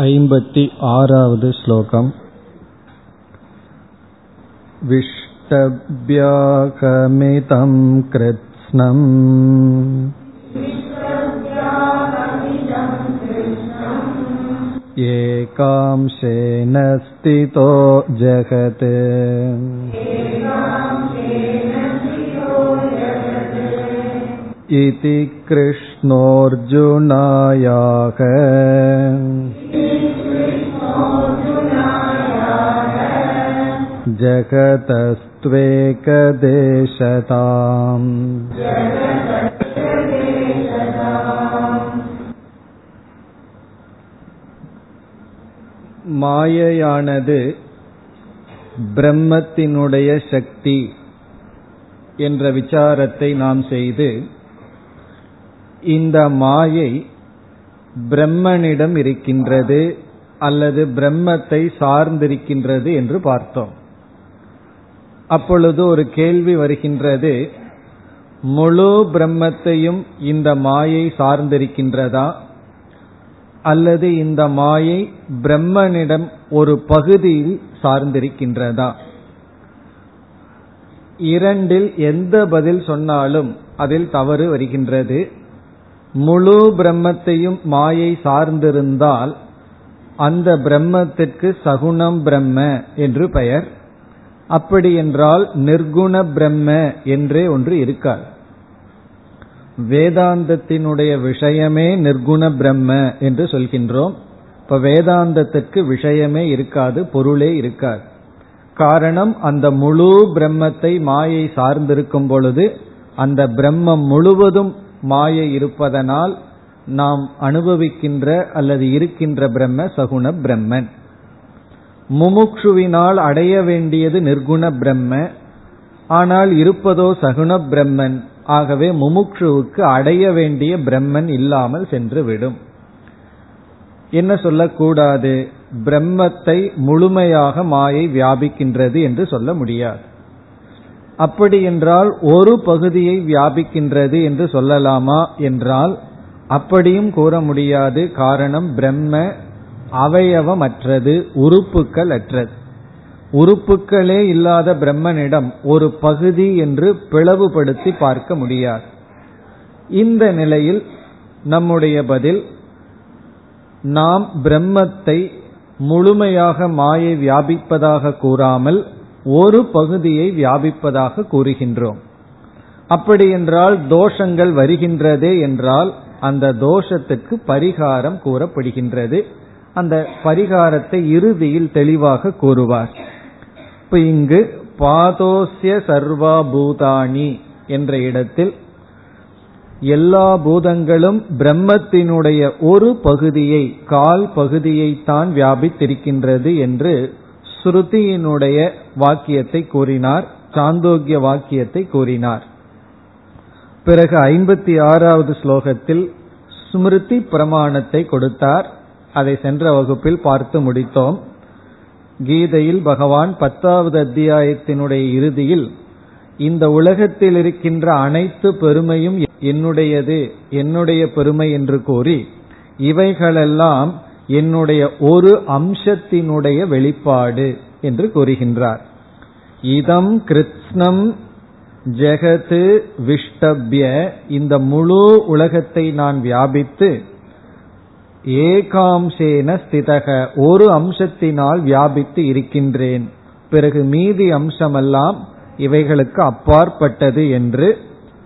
ऐम्बति आरावद् श्लोकम् विष्टभ्याकमितं कृत्स्नम् एकांशेन स्थितो जगत् इति कृष्णोऽर्जुनायाः जगतस्त्वेकदेशताम् மாயையானது பிரம்மத்தினுடைய சக்தி என்ற விசாரத்தை நாம் செய்து இந்த மாயை பிரம்மனிடம் இருக்கின்றது அல்லது பிரம்மத்தை சார்ந்திருக்கின்றது என்று பார்த்தோம் அப்பொழுது ஒரு கேள்வி வருகின்றது. முழு பிரம்மத்தையும் இந்த மாயை சார்ந்திருக்கின்றதா? அல்லது இந்த மாயை பிரம்மனிடம் ஒரு பகுதியில் சார்ந்திருக்கின்றதா? இரண்டில் எந்த பதில் சொன்னாலும் அதில் தவறு வருகின்றது. முழு பிரம்மத்தையும் மாயை சார்ந்திருந்தால் அந்த பிரம்மத்திற்கு சகுணம் பிரம்ம என்று பெயர். அப்படி என்றால் நிர்குண பிரம்ம என்றே ஒன்று இருக்காது. வேதாந்தத்தினுடைய விஷயமே நிர்குண பிரம்ம என்று சொல்கின்றோம். இப்ப வேதாந்தத்திற்கு விஷயமே இருக்காது பொருளே இருக்காது. காரணம் அந்த முழு பிரம்மத்தை மாயை சார்ந்திருக்கும் பொழுது அந்த பிரம்மம் முழுவதும் மாயை இருப்பதனால் நாம் அனுபவிக்கின்ற அல்லது இருக்கின்ற பிரம்ம சகுண பிரம்மன். முமுக்ஷுவினால் அடைய வேண்டியது நிர்குண பிரம்ம ஆனால் இருப்பதோ சகுண பிரம்மன். ஆகவே முமுக்ஷுவுக்கு அடைய வேண்டிய பிரம்மன் இல்லாமல் சென்று விடும் என்ன சொல்லக்கூடாது? பிரம்மத்தை முழுமையாக மாயை வியாபிக்கின்றது என்று சொல்ல முடியாது. அப்படி என்றால் ஒரு பகுதியை வியாபிக்கின்றது என்று சொல்லலாமா? என்றால் அப்படியும் கூற முடியாது. காரணம் பிரம்ம அவயவமற்றது உறுப்புக்கள் அற்றது உறுப்புக்களே இல்லாத பிரம்மனிடம் ஒரு பகுதி என்று பிளவுபடுத்தி பார்க்க முடியாது. இந்த நிலையில் நம்முடைய பதில் நாம் பிரம்மத்தை முழுமையாக மாயை வியாபிப்பதாக கூறாமல் ஒரு பகுதியை வியாபிப்பதாக கூறுகின்றோம். அப்படி என்றால் தோஷங்கள் வருகின்றதே என்றால் அந்த தோஷத்துக்கு பரிகாரம் கூறப்படுகின்றது. அந்த பரிகாரத்தை இறுதியில் தெளிவாக கூறுவார். இப்ப இங்கு பாதோசிய சர்வா பூதானி என்ற இடத்தில் எல்லா பூதங்களும் பிரம்மத்தினுடைய ஒரு பகுதியை கால் பகுதியை தான் வியாபித்திருக்கின்றது என்று ஸ்ருதியினுடைய வாக்கியத்தை கூறினார் சாந்தோக்கிய வாக்கியத்தை கூறினார். பிறகு ஐம்பத்தி ஆறாவது ஸ்லோகத்தில் ஸ்மிருதி பிரமாணத்தை கொடுத்தார். அதை சென்ற வகுப்பில் பார்த்து முடித்தோம். கீதையில் பகவான் பத்தாவது அத்தியாயத்தினுடைய இறுதியில் இந்த உலகத்தில் இருக்கின்ற அனைத்து பெருமையும் என்னுடையது என்னுடைய பெருமை என்று கூறி இவைகளெல்லாம் என்னுடைய ஒரு அம்சத்தினுடைய வெளிப்பாடு என்று கூறுகின்றார். இதம் கிருத்னம் ஜெகது விஷ்டபிய இந்த முழு உலகத்தை நான் வியாபித்து ஏகாம்சேன ஸ்திதக. ஒரு அம்சத்தினால் வியாபித்து இருக்கின்றேன். பிறகு மீதி அம்சமெல்லாம் இவைகளுக்கு அப்பாற்பட்டது என்று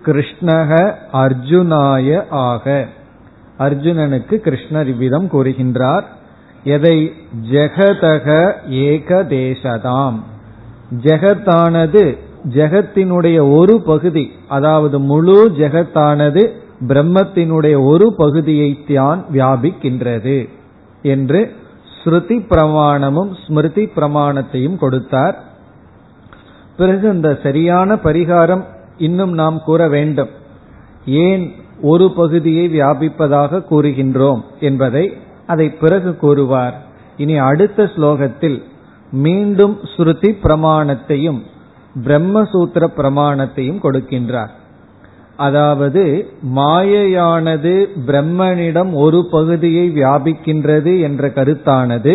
கிருஷ்ணக அர்ஜுனாய ஆக. அர்ஜுனனுக்கு கிருஷ்ணர் இவ்விதம் கூறுகின்றார். எதை? ஜெகதக ஏகதேசதாம். ஜெகத்தானது ஜெகத்தினுடைய ஒரு பகுதி அதாவது முழு ஜெகத்தானது பிரம்மத்தினுடைய ஒரு பகுதியை தான் வியாபிக்கின்றது என்று ஸ்ருதி பிரமாணமும் ஸ்மிருதி பிரமாணத்தையும் கொடுத்தார். பிறகு இந்த சரியான பரிகாரம் இன்னும் நாம் கூற வேண்டும். ஏன் ஒரு பகுதியை வியாபிப்பதாக கூறுகின்றோம் என்பதை அதை பிறகு கூறுவார். இனி அடுத்த ஸ்லோகத்தில் மீண்டும் ஸ்ருதி பிரமாணத்தையும் பிரம்மசூத்திர பிரமாணத்தையும் கொடுக்கின்றார். அதாவது மாயையானது பிரம்மனிடம் ஒரு பகுதியை வியாபிக்கின்றது என்ற கருத்தானது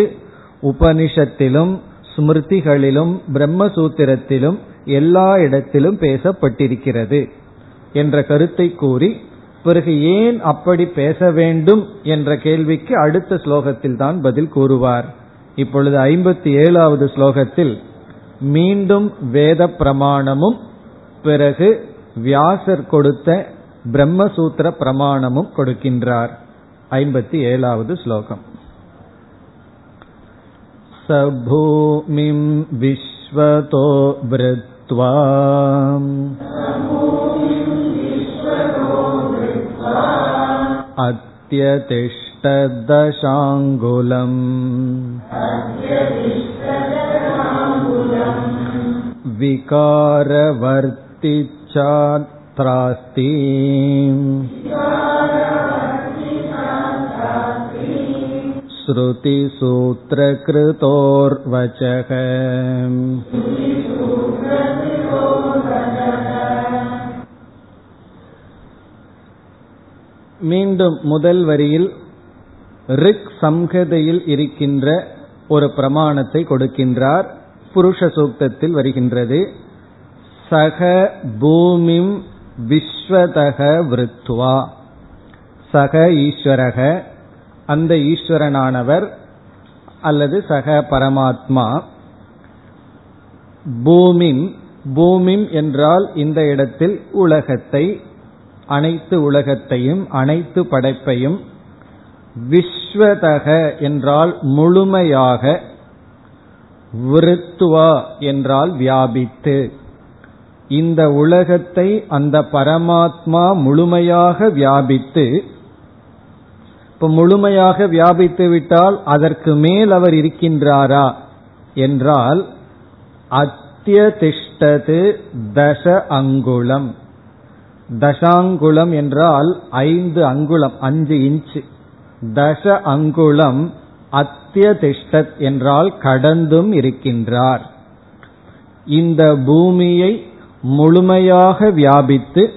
உபனிஷத்திலும் ஸ்மிருதிகளிலும் பிரம்மசூத்திரத்திலும் எல்லா இடத்திலும் பேசப்பட்டிருக்கிறது என்ற கருத்தை கூறி பிறகு ஏன் அப்படி பேச வேண்டும் என்ற கேள்விக்கு அடுத்த ஸ்லோகத்தில் தான் பதில் கூறுவார். இப்பொழுது ஐம்பத்தி ஏழாவது ஸ்லோகத்தில் மீண்டும் வேத பிரமாணமும் பிறகு வியாசர் கொடுத்த பிரம்மசூத்திர பிரமாணமும் கொடுக்கின்றார் ஐம்பத்தி ஏழாவது ஸ்லோகம் सभूमिं विश्वतो वृत्वा अत्यतिष्ठदशाङ्गुलम् विकारवर्तिच्छात्रास्ति श्रुतिसूत्रकृतोर्वचः மீண்டும் முதல் வரியில் ரிக் சம்ஹதையில் இருக்கின்ற ஒரு பிரமாணத்தை கொடுக்கின்றார் புருஷ சூக்தத்தில் வருகின்றது சக பூமிம் விஸ்வதக விருத்வா சக ஈஸ்வரக அந்த ஈஸ்வரனானவர் அல்லது சக பரமாத்மா. பூமிம் பூமிம் என்றால் இந்த இடத்தில் உலகத்தை அனைத்து உலகத்தையும் அனைத்து படைப்பையும் விஸ்வதக என்றால் முழுமையாக விருத்துவா என்றால் வியாபித்து. இந்த உலகத்தை அந்த பரமாத்மா முழுமையாக வியாபித்து இப்ப முழுமையாக வியாபித்து விட்டால் அதற்கு மேல் அவர் இருக்கின்றாரா என்றால் அத்தியதிஷ்டது தச அங்குலம் தசாங்குளம் என்றால் ஐந்து அங்குலம் அஞ்சு இன்ச் தச அங்குளம் அத்தியதிஷ்டத் என்றால் கடந்தும் இருக்கின்றார். இந்த பூமியை முழுமையாக வியாபித்து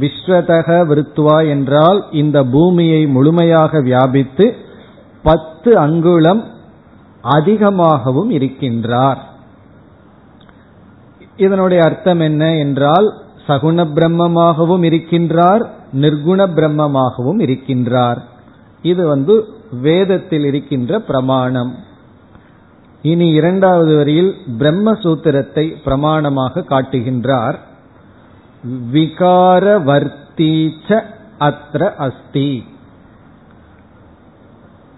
விஸ்வதக விருத்துவா என்றால் இந்த பூமியை முழுமையாக வியாபித்து பத்து அங்குலம் அதிகமாகவும் இருக்கின்றார். இதனுடைய அர்த்தம் என்ன என்றால் சகுண பிரம்மமாகவும் இருக்கின்றார் நிர்குண பிரம்மமாகவும் இருக்கின்றார். இது வந்து வேதத்தில் இருக்கின்ற பிரமாணம். இனி இரண்டாவது வரியில் பிரம்மசூத்திரத்தை பிரமாணமாக காட்டுகின்றார். விகாரவர்த்தீச்ச அத்ர அஸ்தி.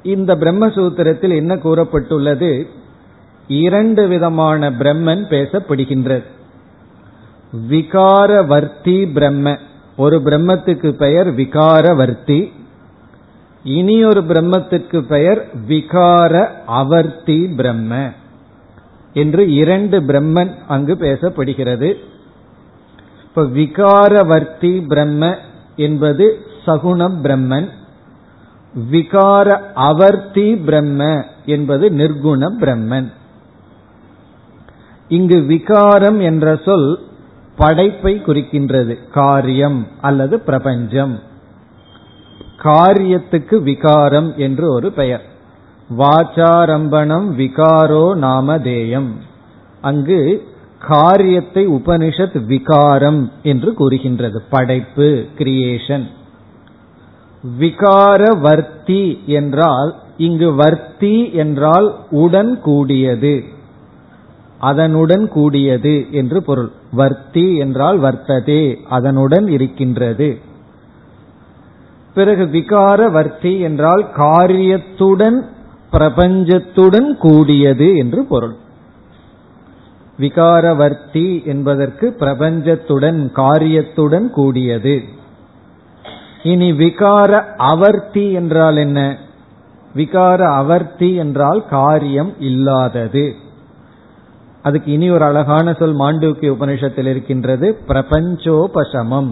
இந்த பிரம்மசூத்திரத்தில் என்ன கூறப்பட்டுள்ளது? இரண்டு விதமான பிரம்மன் பேசப்படுகின்றது. விகாரவர்த்தி பிரம்ம. ஒரு பிரம்மத்துக்கு பெயர் விகாரவர்த்தி. இனி ஒரு பிரம்மத்துக்கு பெயர் விகார அவர்த்தி பிரம்ம என்று இரண்டு பிரம்மன் அங்கு பேசப்படுகிறது. இப்ப விகாரவர்த்தி பிரம்ம என்பது சகுண பிரம்மன். விகார அவர்த்தி பிரம்ம என்பது நிர்குண பிரம்மன். இங்கு விகாரம் என்ற சொல் படைப்பை குறிக்கின்றது. காரியம் அல்லது பிரபஞ்சம். காரியத்துக்கு விகாரம் என்று ஒரு பெயர். வாச்சாரம்பணம் விகாரோ நாமதேயம். அங்கு காரியத்தை உபனிஷத் விகாரம் என்று கூறுகின்றது. படைப்பு கிரியேஷன் விகாரவர்த்தி என்றால் இங்கு வர்த்தி என்றால் உடன் கூடியது. அதனுடன் கூடியது என்று பொருள். வர்த்தி என்றால் வர்த்ததே அதனுடன் இருக்கின்றது. பிறகு விகார வர்த்தி என்றால் காரியத்துடன் பிரபஞ்சத்துடன் கூடியது என்று பொருள். விகாரவர்த்தி என்பதற்கு பிரபஞ்சத்துடன் காரியத்துடன் கூடியது. இனி விகார அவர்த்தி என்றால் என்ன? விகார அவர்த்தி என்றால் காரியம் இல்லாதது. அதுக்கு இனி ஒரு அழகான சொல் மாண்டூக்கிய உபனிஷத்தில் இருக்கின்றது பிரபஞ்சோபசமம்.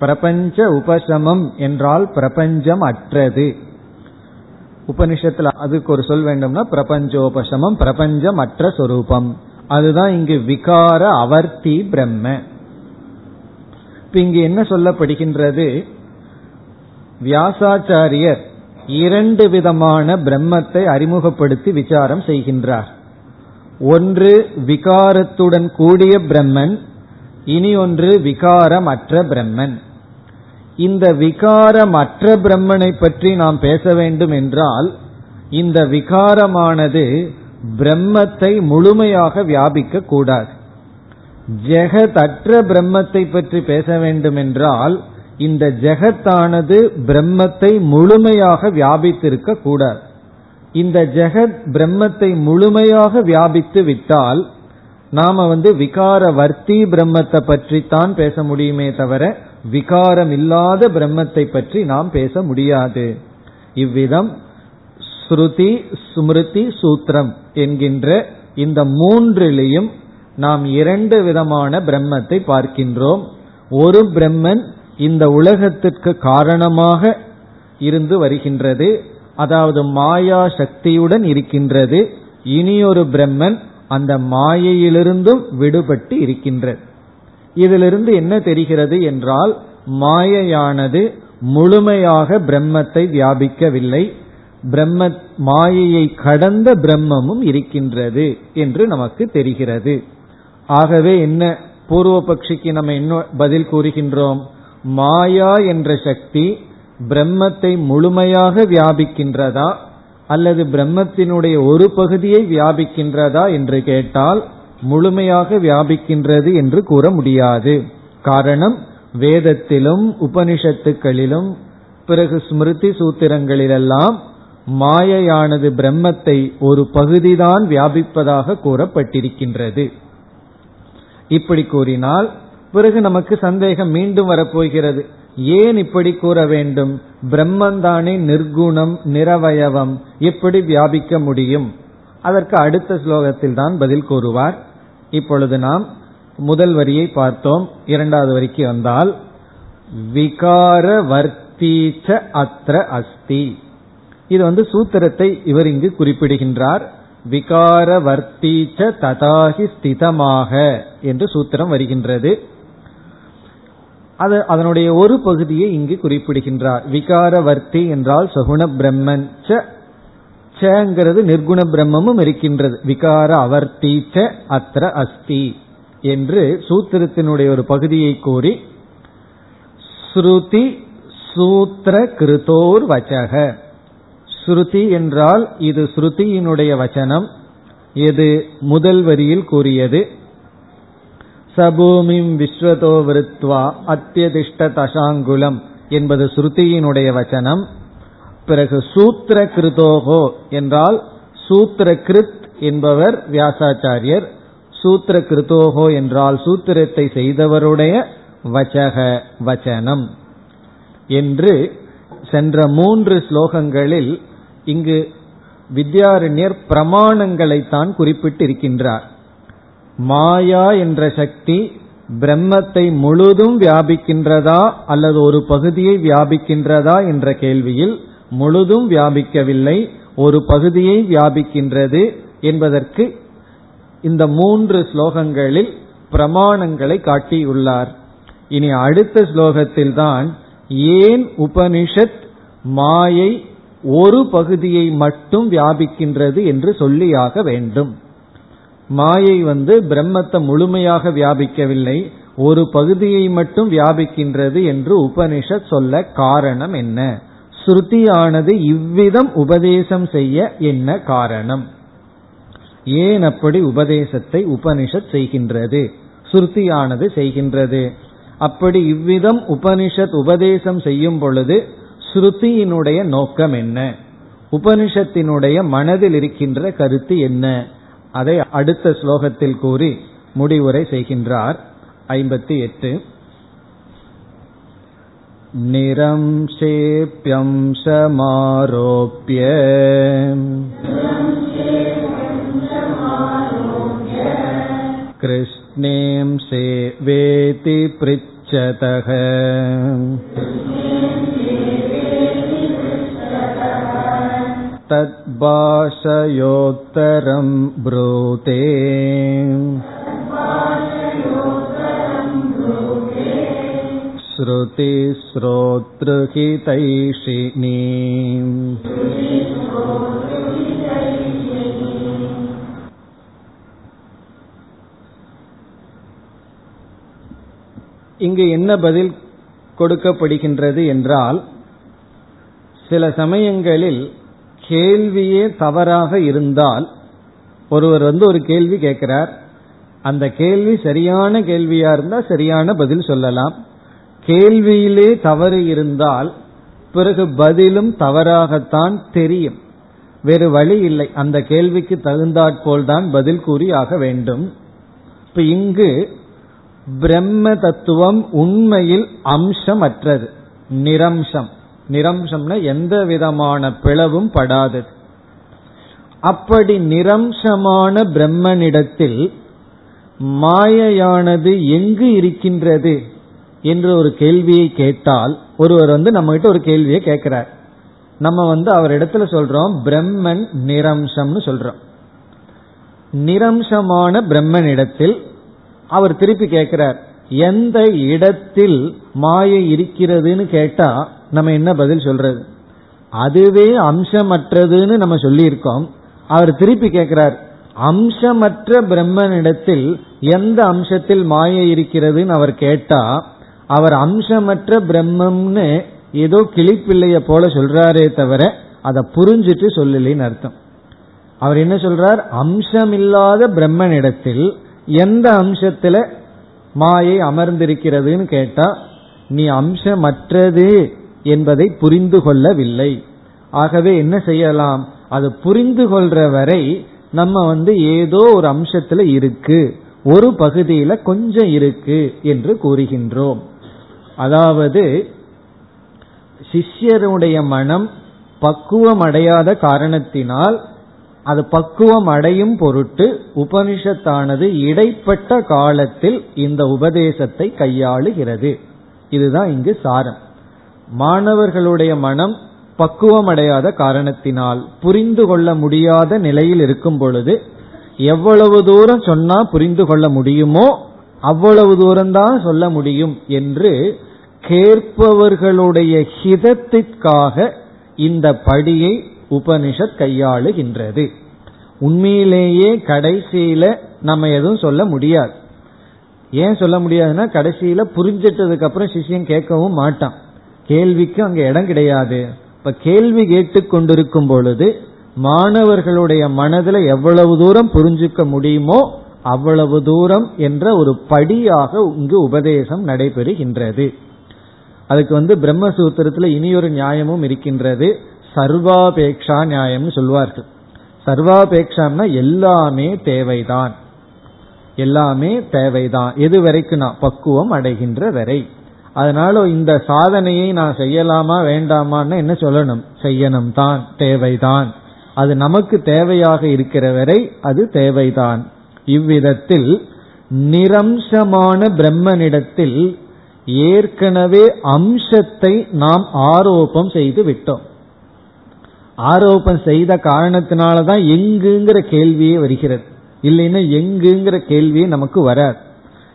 பிரபஞ்ச உபசமம் என்றால் பிரபஞ்சம் அற்றது. உபனிஷத்துல அதுக்கு ஒரு சொல் வேண்டும்னா பிரபஞ்சோபசமம் பிரபஞ்சம் அற்ற சொரூபம். அதுதான் இங்கு விகார அவர்த்தி பிரம்ம. இங்கு என்ன சொல்லப்படுகின்றது? வியாசாச்சாரியர் இரண்டு விதமான பிரம்மத்தை அறிமுகப்படுத்தி விசாரம் செய்கின்றார். ஒன்று விகாரத்துடன் கூடிய பிரம்மன் இனி ஒன்று விகாரமற்ற பிரம்மன். இந்த விகாரமற்ற பிரம்மனை பற்றி நாம் பேச வேண்டும் என்றால் இந்த விகாரமானது பிரம்மத்தை முழுமையாக வியாபிக்க கூடாது. ஜெகதற்ற பிரம்மத்தை பற்றி பேச வேண்டும் என்றால் இந்த ஜெகத்தானது பிரம்மத்தை முழுமையாக வியாபித்திருக்க கூடாது. இந்த ஜெகத் பிரம்மத்தை முழுமையாக வியாபித்து விட்டால் நாம வந்து விகார வர்த்தி பிரம்மத்தை பற்றித்தான் பேச முடியுமே தவிர விகாரம் இல்லாத பிரம்மத்தை பற்றி நாம் பேச முடியாது. இவ்விதம் ஸ்ருதி ஸ்மிருதி சூத்திரம் என்கின்ற இந்த மூன்றிலையும் நாம் இரண்டு விதமான பிரம்மத்தை பார்க்கின்றோம். ஒரு பிரம்மன் இந்த உலகத்திற்கு காரணமாக இருந்து வருகின்றது அதாவது மாயா சக்தியுடன் இருக்கின்றது. இனியொரு பிரம்மன் அந்த மாயையிலிருந்தும் விடுபட்டு இருக்கின்றது இதிலிருந்து என்ன தெரிகிறது என்றால் மாயையானது முழுமையாக பிரம்மத்தை வியாபிக்கவில்லை. பிரம்ம மாயையை கடந்த பிரம்மமும் இருக்கின்றது என்று நமக்கு தெரிகிறது. ஆகவே என்ன பூர்வ பட்சிக்கு நம்ம என்ன பதில் கூறுகின்றோம்? மாயா என்ற சக்தி பிரம்மத்தை முழுமையாக வியாபிக்கின்றதா அல்லது பிரம்மத்தினுடைய ஒரு பகுதியை வியாபிக்கின்றதா என்று கேட்டால் முழுமையாக வியாபிக்கின்றது என்று கூற முடியாது. காரணம் வேதத்திலும் உபனிஷத்துக்களிலும் பிறகு ஸ்மிருதி சூத்திரங்களிலெல்லாம் மாயையானது பிரம்மத்தை ஒரு பகுதிதான் வியாபிப்பதாக கூறப்பட்டிருக்கின்றது. இப்படி கூறினால் பிறகு நமக்கு சந்தேகம் மீண்டும் வரப்போகிறது. ஏன் இப்படி கூற வேண்டும்? பிரம்மந்தானே நிர்குணம் நிரவயவம் எப்படி வியாபிக்க முடியும்? அதற்கு அடுத்த ஸ்லோகத்தில் தான் பதில் கூறுவார். இப்பொழுது நாம் முதல் வரியை பார்த்தோம். இரண்டாவது வரிக்கு வந்தால் விகாரவர்த்தீச்ச அத்திர அஸ்தி. இது வந்து சூத்திரத்தை இவர் இங்கு குறிப்பிடுகின்றார். விகாரவர்த்தீச்ச ததாகி ஸ்திதமாக என்று சூத்திரம் வருகின்றது. அது அதனுடைய ஒரு பகுதியை இங்கு குறிப்பிடுகின்றார். விகாரவர்த்தி என்றால் சகுண பிரம்மன். சேங்கிறது நிர்குண பிரம்மமும் இருக்கின்றது. விகார அவர்த்தி அத்திர அஸ்தி என்று சூத்திரத்தினுடைய ஒரு பகுதியை கூறி ஸ்ருதி சூத்திர கிருதோர் வச்சக. ஸ்ருதி என்றால் இது ஸ்ருதியினுடைய வச்சனம். இது முதல் வரியில் கூறியது சபூமிம் விஸ்வதோ விருத்வா அத்தியதிஷ்ட தசாங்குலம் என்பது ஸ்ருதியினுடைய வச்சனம். பிறகு சூத்திர கிருதோகோ என்றால் சூத்திர கிருத் என்பவர் வியாசாச்சாரியர். சூத்திர கிருதோகோ என்றால் சூத்திரத்தை செய்தவருடைய வச்சக வச்சனம். என்று சென்ற மூன்று ஸ்லோகங்களில் இங்கு வித்யாரண்யர் பிரமாணங்களைத்தான் குறிப்பிட்டிருக்கின்றார். மாயா என்ற சக்தி பிரம்மத்தை முழுதும் வியாபிக்கின்றதா அல்லது ஒரு பகுதியை வியாபிக்கின்றதா என்ற கேள்வியில் முழுதும் வியாபிக்கவில்லை ஒரு பகுதியை வியாபிக்கின்றது என்பதற்கு இந்த மூன்று ஸ்லோகங்களில் பிரமாணங்களை காட்டியுள்ளார். இனி அடுத்த ஸ்லோகத்தில் தான் ஏன் உபனிஷத் மாயை ஒரு பகுதியை மட்டும் வியாபிக்கின்றது என்று சொல்லியாக வேண்டும்? மாயை வந்து பிரம்மத்தை முழுமையாக வியாபிக்கவில்லை ஒரு பகுதியை மட்டும் வியாபிக்கின்றது என்று உபனிஷத் சொல்ல காரணம் என்ன? ஸ்ருதியானது இவ்விதம் உபதேசம் செய்ய என்ன காரணம்? ஏன் அப்படி உபதேசத்தை உபனிஷத் செய்கின்றது? ஸ்ருதியானது செய்கின்றது. அப்படி இவ்விதம் உபனிஷத் உபதேசம் செய்யும் பொழுது ஸ்ருதியினுடைய நோக்கம் என்ன? உபனிஷத்தினுடைய மனதில் இருக்கின்ற கருத்து என்ன? அதை அடுத்த ஸ்லோகத்தில் கூறி முடிவுரை செய்கின்றார் ஐம்பத்தி எட்டு. निरंशेऽप्यंशमारोप्य कृष्णें सेवेति पृच्छतः तद्भाषयोत्तरं ब्रूते श्रुतिश्रोतृहितैषिणी இங்கு என்ன பதில் கொடுக்கப்படுகின்றது என்றால் சில சமயங்களில் கேள்வியே தவறாக இருந்தால் ஒருவர் வந்து ஒரு கேள்வி கேட்கிறார் அந்த கேள்வி சரியான கேள்வியா இருந்தா சரியான பதில் சொல்லலாம் கேள்வியிலே தவறு இருந்தால் பிறகு பதிலும் தவறாகத்தான் தெரியும். வேறு வழி இல்லை. அந்த கேள்விக்கு தகுந்தாற்போல் தான் பதில் கூறி ஆக வேண்டும். இப்ப இங்கு பிரம்ம தத்துவம் உண்மையில் அம்சமற்றது. நிரம்சம். நிரம்சம்னா எந்த விதமான பிளவும் படாதது. அப்படி நிரம்சமான பிரம்மனிடத்தில் மாயையானது எங்கு இருக்கின்றது? என்று ஒரு கேள்வியை கேட்டால் ஒருவர் வந்து நம்ம கிட்ட ஒரு கேள்வியை கேட்கிறார். நம்ம வந்து அவர் இடத்துல சொல்றோம் பிரம்மன் நிரம்சம்னு சொல்றோம். நிரம்சமான பிரம்மன் இடத்தில் அவர் திருப்பி கேட்கிறார் எந்த இடத்தில் மாயை இருக்கிறதுன்னு கேட்டா நம்ம என்ன பதில் சொல்றது? அதுவே அம்சமற்றதுன்னு நம்ம சொல்லியிருக்கோம். அவர் திருப்பி கேட்கிறார் அம்சமற்ற பிரம்மனிடத்தில் எந்த அம்சத்தில் மாயை இருக்கிறதுன்னு அவர் கேட்டா அவர் அம்சமற்ற பிரம்மம்னு ஏதோ கிளிப்பிள்ளைய போல சொல்றாரே தவிர அதை புரிஞ்சிட்டு சொல்லலின்னு அர்த்தம். அவர் என்ன சொல்றார்? அம்சமில்லாத பிரம்மனிடத்தில் எந்த அம்சத்துல மாயை அமர்ந்திருக்கிறதுன்னு கேட்டா நீ அம்சமற்றது என்பதை புரிந்து கொள்ளவில்லை. ஆகவே என்ன செய்யலாம்? அது புரிந்து கொள்ற வரை நம்ம வந்து ஏதோ ஒரு அம்சத்துல இருக்கு. ஒரு பகுதியில கொஞ்சம் இருக்கு என்று கூறுகின்றோம். அதாவது சிஷ்யருடைய மனம் பக்குவம் அடையாத காரணத்தினால் அது பக்குவம் அடையும் பொருட்டு உபனிஷத்தானது இடைப்பட்ட காலத்தில் இந்த உபதேசத்தை கையாளுகிறது. இதுதான் இங்கு சாரம். மாணவர்களுடைய மனம் பக்குவம் அடையாத காரணத்தினால் புரிந்து கொள்ள முடியாத நிலையில் இருக்கும் பொழுது எவ்வளவு தூரம் சொன்னா புரிந்து கொள்ள முடியுமோ அவ்வளவு தூரம்தான் சொல்ல முடியும் என்று கேட்பவர்களுடைய ஹிதத்திற்காக இந்த படியை உபனிஷத் கையாளுகின்றது. உண்மையிலேயே கடைசியில நம்ம எதுவும் சொல்ல முடியாது. ஏன் சொல்ல முடியாதுன்னா கடைசியில புரிஞ்சிட்டதுக்கு அப்புறம் சிஷியம் கேட்கவும் மாட்டான். கேள்விக்கு அங்க இடம் கிடையாது. இப்ப கேள்வி கேட்டு கொண்டிருக்கும் பொழுது மாணவர்களுடைய மனதில் எவ்வளவு தூரம் புரிஞ்சுக்க முடியுமோ அவ்வளவு தூரம் என்ற ஒரு படியாக இங்கு உபதேசம் நடைபெறுகின்றது. அதுக்கு வந்து பிரம்மசூத்திரத்தில் இனியொரு நியாயமும் இருக்கின்றது. சர்வாபேக்ஷா நியாயம்னு சொல்வார்கள். சர்வாபேக்ஷான்னா எல்லாமே தேவைதான். எல்லாமே தேவைதான். எது வரைக்கும் நான் பக்குவம் அடைகின்ற வரை. அதனால இந்த சாதனையை நான் செய்யலாமா வேண்டாமான்னு என்ன சொல்லணும்? செய்யணும் தான். தேவைதான். அது நமக்கு தேவையாக இருக்கிற வரை அது தேவைதான். இவ்விதத்தில் நிரம்சமான பிரம்மனிடத்தில் ஏற்கனவே அம்சத்தை நாம் ஆரோப்பம் செய்து விட்டோம். ஆரோபம் செய்த காரணத்தினாலதான் எங்குங்கிற கேள்வியே வருகிறது. இல்லைன்னா எங்குங்கிற கேள்வியே நமக்கு வராது.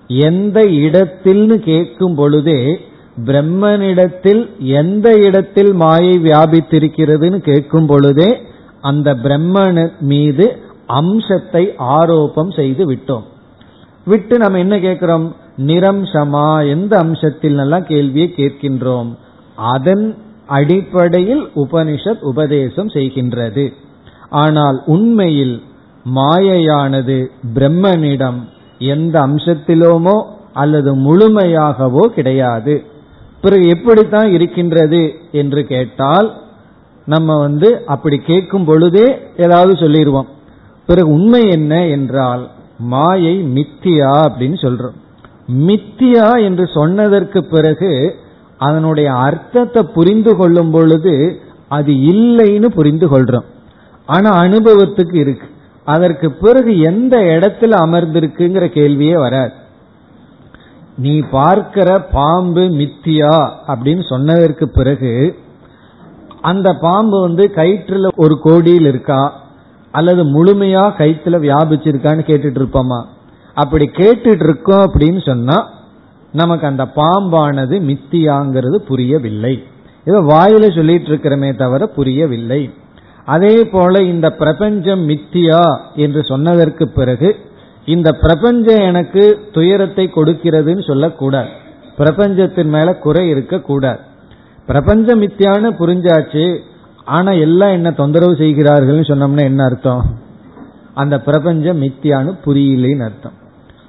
எந்த இடத்தில்னு கேட்கும் பொழுதே பிரம்மனிடத்தில் எந்த இடத்தில் மாயை வியாபித்திருக்கிறதுன்னு கேட்கும் பொழுதே அந்த பிரம்மன் மீது அம்சத்தை ஆரோபம் செய்து விட்டோம். விட்டு நம்ம என்ன கேட்கிறோம்? நிரம்சமா எந்த அம்சத்தில் எல்லாம் கேள்வியை கேட்கின்றோம்? அதன் அடிப்படையில் உபனிஷத் உபதேசம் செய்கின்றது. ஆனால் உண்மையில் மாயையானது பிரம்மனிடம் எந்த அம்சத்திலோமோ அல்லது முழுமையாகவோ கிடையாது. பிறகு எப்படித்தான் இருக்கின்றது என்று கேட்டால் நம்ம வந்து அப்படி கேட்கும் பொழுதே ஏதாவது சொல்லிடுவோம் பிறகு உண்மை என்ன என்றால் மாயை மித்தியா அப்படின்னு சொல்றோம். மித்தியா என்று சொன்னதற்கு பிறகு அதனுடைய அர்த்தத்தை புரிந்து கொள்ளும் பொழுது அது இல்லைன்னு புரிந்து கொள்றோம். ஆனா அனுபவத்துக்கு இருக்கு. அதற்கு பிறகு எந்த இடத்துல அமர்ந்திருக்குங்கிற கேள்வியே வராது. நீ பார்க்கிற பாம்பு மித்தியா அப்படின்னு சொன்னதற்கு பிறகு அந்த பாம்பு வந்து கயிற்றுல ஒரு கோடியில் இருக்கா? அல்லது முழுமையா கயிற்றுல வியாபிச்சிருக்கான்னு கேட்டுட்டு இருப்போமா? அப்படி கேட்டுட்டு இருக்கோம் அப்படின்னு சொன்னா நமக்கு அந்த பாம்பானது மித்தியாங்கிறது புரியவில்லை. இதை வாயில சொல்லிட்டு இருக்கிறமே தவிர புரியவில்லை. அதே போல இந்த பிரபஞ்சம் மித்தியா என்று சொன்னதற்கு பிறகு இந்த பிரபஞ்சம் எனக்கு துயரத்தை கொடுக்கிறதுன்னு சொல்லக்கூடாது. பிரபஞ்சத்தின் மேல குறை இருக்கக்கூடாது. பிரபஞ்சம் மித்தியான்னு புரிஞ்சாச்சு ஆனா எல்லாம் என்ன தொந்தரவு செய்கிறார்கள்னு சொன்னோம்னா என்ன அர்த்தம்? அந்த பிரபஞ்சம் மித்தியான்னு புரியலைன்னு அர்த்தம்.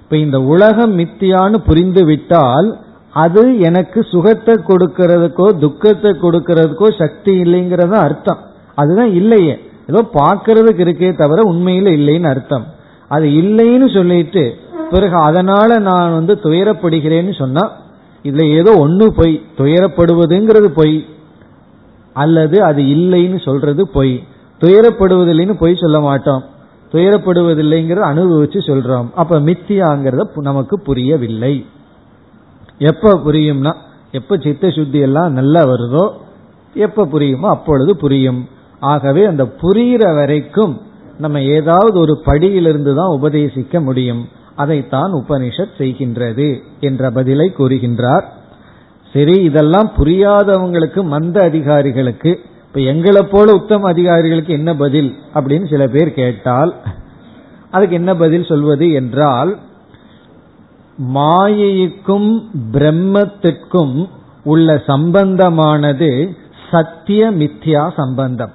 இப்ப இந்த உலகம் மித்தியான்னு புரிந்து விட்டால் அது எனக்கு சுகத்தை கொடுக்கறதுக்கோ துக்கத்தை கொடுக்கறதுக்கோ சக்தி இல்லைங்கிறத அர்த்தம். அதுதான் இல்லையே. ஏதோ பார்க்கறதுக்கு இருக்கே தவிர உண்மையில இல்லைன்னு அர்த்தம். அது இல்லைன்னு சொல்லிட்டு பிறகு அதனால நான் வந்து துயரப்படுகிறேன்னு சொன்னா இதுல ஏதோ ஒன்று பொய். துயரப்படுவதுங்கிறது பொய். அல்லது அது இல்லைன்னு சொல்றது பொய். துயரப்படுவதில்லைன்னு பொய் சொல்ல மாட்டோம். துயரப்படுவதில்லைங்கிறத அனுபவிச்சு சொல்றோம். அப்ப மித்தியாங்கிறத நமக்கு புரியவில்லை. எப்ப புரியும்னா எப்ப சித்த சுத்தி எல்லாம் நல்லா வருதோ எப்ப புரியுமோ அப்பொழுது புரியும். ஆகவே அந்த புரிகிற வரைக்கும் நம்ம ஏதாவது ஒரு படியிலிருந்து தான் உபதேசிக்க முடியும். அதைத்தான் உபனிஷத் செய்கின்றது என்ற பதிலை கூறுகின்றார். சரி இதெல்லாம் புரியாதவங்களுக்கு மந்த அதிகாரிகளுக்கு இப்ப எங்களை போல உத்தம அதிகாரிகளுக்கு என்ன பதில் அப்படின்னு சில பேர் கேட்டால் அதுக்கு என்ன பதில் சொல்வது என்றால் மாயைக்கும் பிரம்மத்திற்கும் உள்ள சம்பந்தமானது சத்திய மித்யா சம்பந்தம்.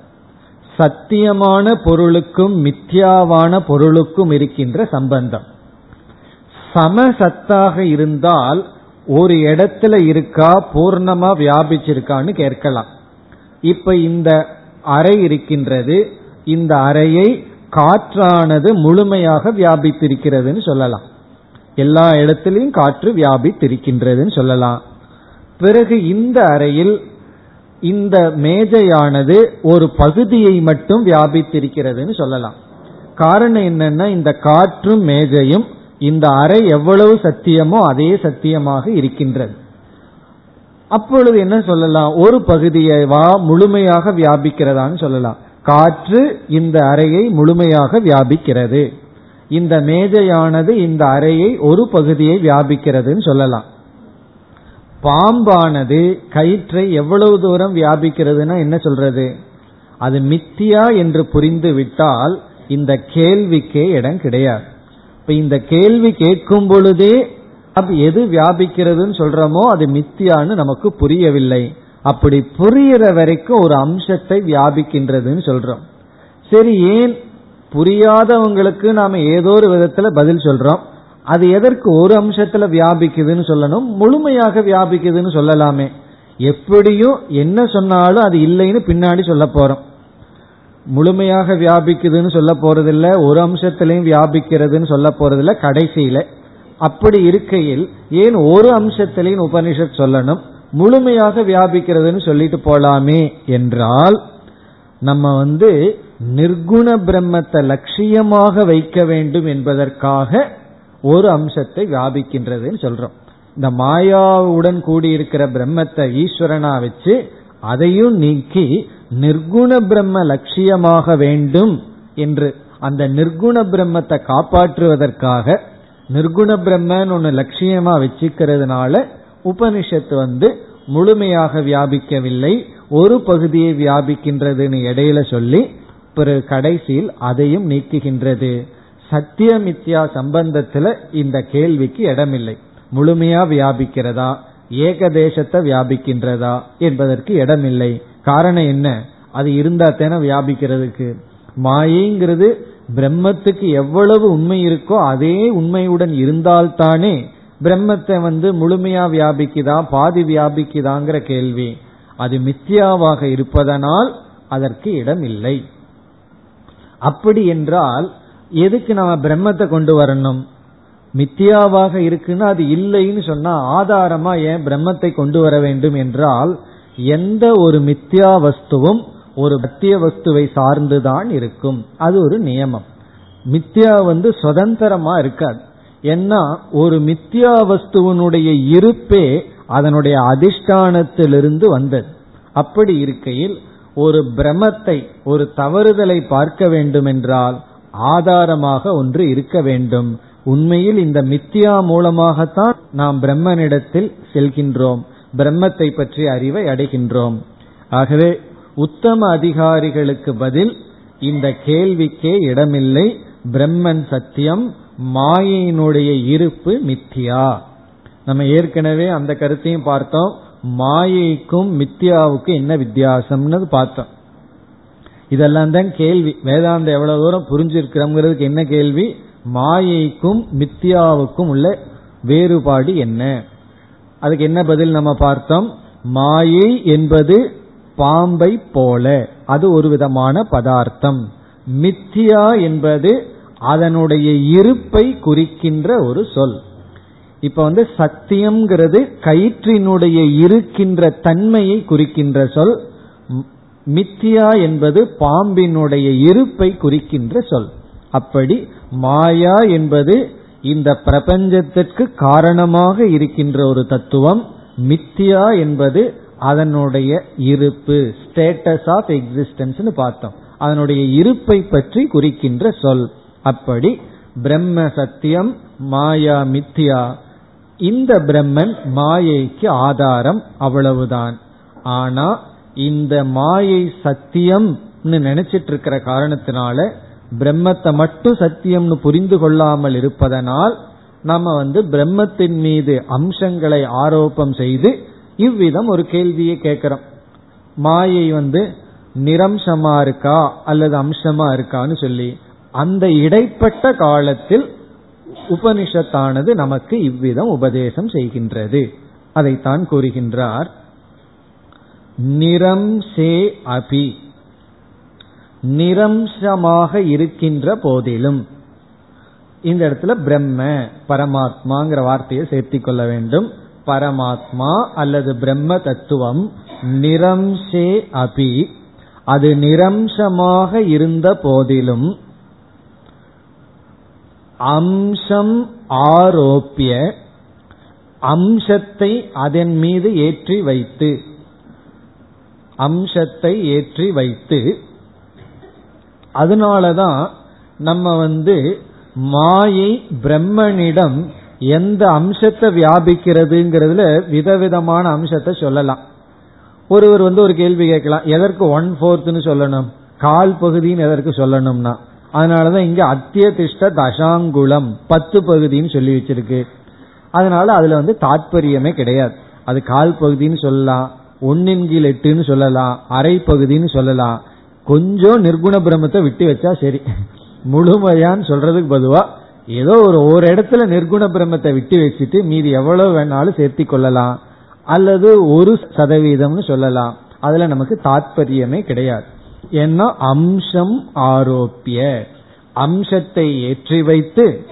சத்தியமான பொருளுக்கும் மித்யாவான பொருளுக்கும் இருக்கின்ற சம்பந்தம். சமசத்தாக இருந்தால் ஒரு இடத்துல இருக்கா பூர்ணமா வியாபிச்சிருக்கான்னு கேட்கலாம். இப்ப இந்த அறை இருக்கின்றது. இந்த அறையை காற்றானது முழுமையாக வியாபித்திருக்கிறதுன்னு சொல்லலாம். எல்லா இடத்திலையும் காற்று வியாபித்திருக்கின்றதுன்னு சொல்லலாம். பிறகு இந்த அறையில் இந்த மேஜையானது ஒரு பகுதியை மட்டும் வியாபித்திருக்கிறதுன்னு சொல்லலாம். காரணம் என்னன்னா இந்த காற்றும் மேஜையும் இந்த அறை எவ்வளவு சத்தியமோ அதே சத்தியமாக இருக்கின்றது. அப்பொழுது என்ன சொல்லலாம்? ஒரு பகுதியை வா முழுமையாக வியாபிக்கிறதான்னு சொல்லலாம். காற்று இந்த அறையை முழுமையாக வியாபிக்கிறது. இந்த மேஜையானது இந்த அறையை ஒரு பகுதியை வியாபிக்கிறதுன்னு சொல்லலாம். பாம்பானது கயிற்றை எவ்வளவு தூரம் வியாபிக்கிறதுனா என்ன சொல்றது? அது மித்தியா என்று புரிந்து விட்டால் இந்த கேள்விக்கே இடம் கிடையாது. இப்ப இந்த கேள்வி கேட்கும் பொழுதே அப்ப எது வியாபிக்கிறதுன்னு சொல்றோமோ அது மித்தியான்னு நமக்கு புரியவில்லை. அப்படி புரியிற வரைக்கும் ஒரு அம்சத்தை வியாபிக்கின்றதுன்னு சொல்றோம். சரி ஏன் புரியாதவங்களுக்கு நாம ஏதோ ஒரு விதத்துல பதில் சொல்றோம். அது எதற்கு ஒரு அம்சத்துல வியாபிக்குதுன்னு சொல்லணும்? முழுமையாக வியாபிக்குதுன்னு சொல்லலாமே. எப்படியும் என்ன சொன்னாலும் அது இல்லைன்னு பின்னாடி சொல்ல போறோம். முழுமையாக வியாபிக்குதுன்னு சொல்ல போறதில்ல ஒரு அம்சத்திலையும் வியாபிக்கிறதுன்னு சொல்ல போறதில்ல கடைசியில. அப்படி இருக்கையில் ஏன் ஒரு அம்சத்திலையும் உபனிஷத் சொல்லணும்? முழுமையாக வியாபிக்கிறதுன்னு சொல்லிட்டு போலாமே என்றால் நம்ம வந்து நிர்குண பிரம்மத்தை லட்சியமாக வைக்க வேண்டும் என்பதற்காக ஒரு அம்சத்தை வியாபிக்கின்றதுன்னு சொல்றோம். இந்த மாயாவுடன் கூடியிருக்கிற பிரம்மத்தை ஈஸ்வரனா வச்சு அதையும் நீக்கி நிர்குண பிரம்ம லட்சியமாக வேண்டும் என்று அந்த நிர்குண பிரம்மத்தை காப்பாற்றுவதற்காக நிர்குண பிரம்மன் ஒன்று லட்சியமா வச்சுக்கிறதுனால உபனிஷத்து வந்து முழுமையாக வியாபிக்கவில்லை. ஒரு பகுதியை வியாபிக்கின்றதுன்னு இடையில சொல்லி பிறகு கடைசியில் அதையும் நீக்குகின்றது. சத்தியமித்யா சம்பந்தத்தில் சம்பந்தத்துல இந்த கேள்விக்கு இடமில்லை. முழுமையா வியாபிக்கிறதா? ஏகதேசத்தை வியாபிக்கின்றதா என்பதற்கு இடமில்லை. காரணம் என்ன? அது இருந்தா தானே வியாபிக்கிறதுக்கு. மாயைங்கிறது பிரம்மத்துக்கு எவ்வளவு உண்மை இருக்கோ அதே உண்மையுடன் இருந்தால்தானே பிரம்மத்தை வந்து முழுமையா வியாபிக்குதா பாதி வியாபிக்குதாங்கிற கேள்வி. அது மித்தியாவாக இருப்பதனால் அதற்கு இடம் இல்லை அப்படி என்றால் எதுக்கு நம்ம பிரம்மத்தை கொண்டு வரணும்? மித்தியாவாக இருக்குன்னா அது இல்லைன்னு சொன்னா ஆதாரமா ஏன் பிரம்மத்தை கொண்டு வர வேண்டும் என்றால் எந்த ஒரு மித்யா வஸ்துவும் ஒரு பத்திய வஸ்துவை சார்ந்துதான் இருக்கும். அது ஒரு நியமம். மித்யா வந்து சுதந்திரமா இருக்காது ஏன்னா ஒரு மித்யா வஸ்துவனுடைய இருப்பே அதனுடைய அதிஷ்டானத்திலிருந்து வந்தது. அப்படி இருக்கையில் ஒரு பிரமத்தை ஒரு தவறுதலை பார்க்க வேண்டும் என்றால் ஆதாரமாக ஒன்று இருக்க வேண்டும். உண்மையில் இந்த மித்தியா மூலமாகத்தான் நாம் பிரம்மனிடத்தில் செல்கின்றோம். பிரம்மத்தை பற்றிய அறிவை அடைகின்றோம். ஆகவே உத்தம அதிகாரிகளுக்கு பதில் இந்த கேள்விக்கே இடமில்லை. பிரம்மன் சத்தியம் மாயையினுடைய இருப்பு மித்தியா. நம்ம ஏற்கனவே அந்த கருத்தையும் பார்த்தோம். மாயைக்கும் மித்தியாவுக்கும் என்ன வித்தியாசம்னு பார்த்தோம். இதெல்லாம் தான் கேள்வி. வேதாந்த எவ்வளவு தூரம் புரிஞ்சிருக்கிறோங்கிறதுக்கு என்ன கேள்வி? மாயைக்கும் மித்தியாவுக்கும் உள்ள வேறுபாடு என்ன? அதுக்கு என்ன பதில் நம்ம பார்த்தோம்? மாயை என்பது பாம்பை போல. அது ஒரு விதமான பதார்த்தம். மித்தியா என்பது அதனுடைய இருப்பை குறிக்கின்ற ஒரு சொல். இப்ப வந்து சத்தியம்ங்கிறது கயிற்றினுடைய இருக்கின்ற தன்மையை குறிக்கின்ற சொல். மித்தியா என்பது பாம்பினுடைய இருப்பை குறிக்கின்ற சொல். அப்படி மாயா என்பது இந்த பிரபஞ்சத்திற்கு காரணமாக இருக்கின்ற ஒரு தத்துவம். மித்தியா என்பது அதனுடைய இருப்பு ஸ்டேட்டஸ் ஆஃப் எக்ஸிஸ்டன்ஸ் பார்த்தோம். அதனுடைய இருப்பை பற்றி குறிக்கின்ற சொல். அப்படி பிரம்ம சத்தியம் மாயா மித்யா. இந்த பிரம்மன் மாயைக்கு ஆதாரம் அவ்வளவுதான். ஆனா இந்த மாயை சத்தியம் நினைச்சிட்டு இருக்கிற காரணத்தினால பிரம்மத்தை மட்டும் சத்தியம்னு புரிந்து கொள்ளாமல் இருப்பதனால் நம்ம வந்து பிரம்மத்தின் மீது அம்சங்களை ஆரோப்பம் செய்து இவ்விதம் ஒரு கேள்வியை கேட்கிறோம். மாயை வந்து நிரம்சமா இருக்கா அல்லது அம்சமா இருக்கான்னு சொல்லி அந்த இடைப்பட்ட காலத்தில் உபனிஷத்தானது நமக்கு இவ்விதம் உபதேசம் செய்கின்றது. அதைத்தான் கூறுகின்றார். நிரம்சே அபி. நிரம்சமாக இருக்கின்ற போதிலும் இந்த இடத்துல பிரம்ம பரமாத்மாங்கிற வார்த்தையை சேர்த்திக் கொள்ள வேண்டும். பரமாத்மா அல்லது பிரம்ம தத்துவம் நிரம்சே அபி. அது நிரம்சமாக இருந்த போதிலும் அம்சம் ஆரோப்பிய அம்சத்தை அதன் மீது ஏற்றி வைத்து அம்சத்தை ஏற்றி வைத்து அதனாலதான் நம்ம வந்து மாயை பிரம்மனிடம் எந்த அம்சத்தை வியாபிக்கிறதுங்கிறதுல விதவிதமான அம்சத்தை சொல்லலாம். ஒருவர் வந்து ஒரு கேள்வி கேட்கலாம். எதற்கு ஒன் ஃபோர்த்னு சொல்லணும்? கால் பகுதின்னு எதற்கு சொல்லணும்னா? அதனாலதான் இங்க அத்தியதிஷ்ட தசாங்குளம் பத்து பகுதின்னு சொல்லி வச்சிருக்கு. அதனால அதுல வந்து தாற்பயமே கிடையாது. அது கால் பகுதின்னு சொல்லலாம் ஒன்னின் கீழ் எட்டுன்னு சொல்லலாம் அரை பகுதின்னு சொல்லலாம். கொஞ்சம் நிர்குண பிரம்மத்தை விட்டு வச்சா சரி. முழுமையான்னு சொல்றதுக்கு பதுவா ஏதோ ஒரு ஒரு இடத்துல நிர்குண பிரம்மத்தை விட்டு வச்சுட்டு மீதி எவ்வளவு வேணாலும் சேர்த்தி கொள்ளலாம். அல்லது ஒரு சதவீதம்னு சொல்லலாம். அதுல நமக்கு தாற்பயமே கிடையாது. ஏன்னா அம்சம் ஆரோப்பிய. அம்சத்தை ஏற்றி வைத்து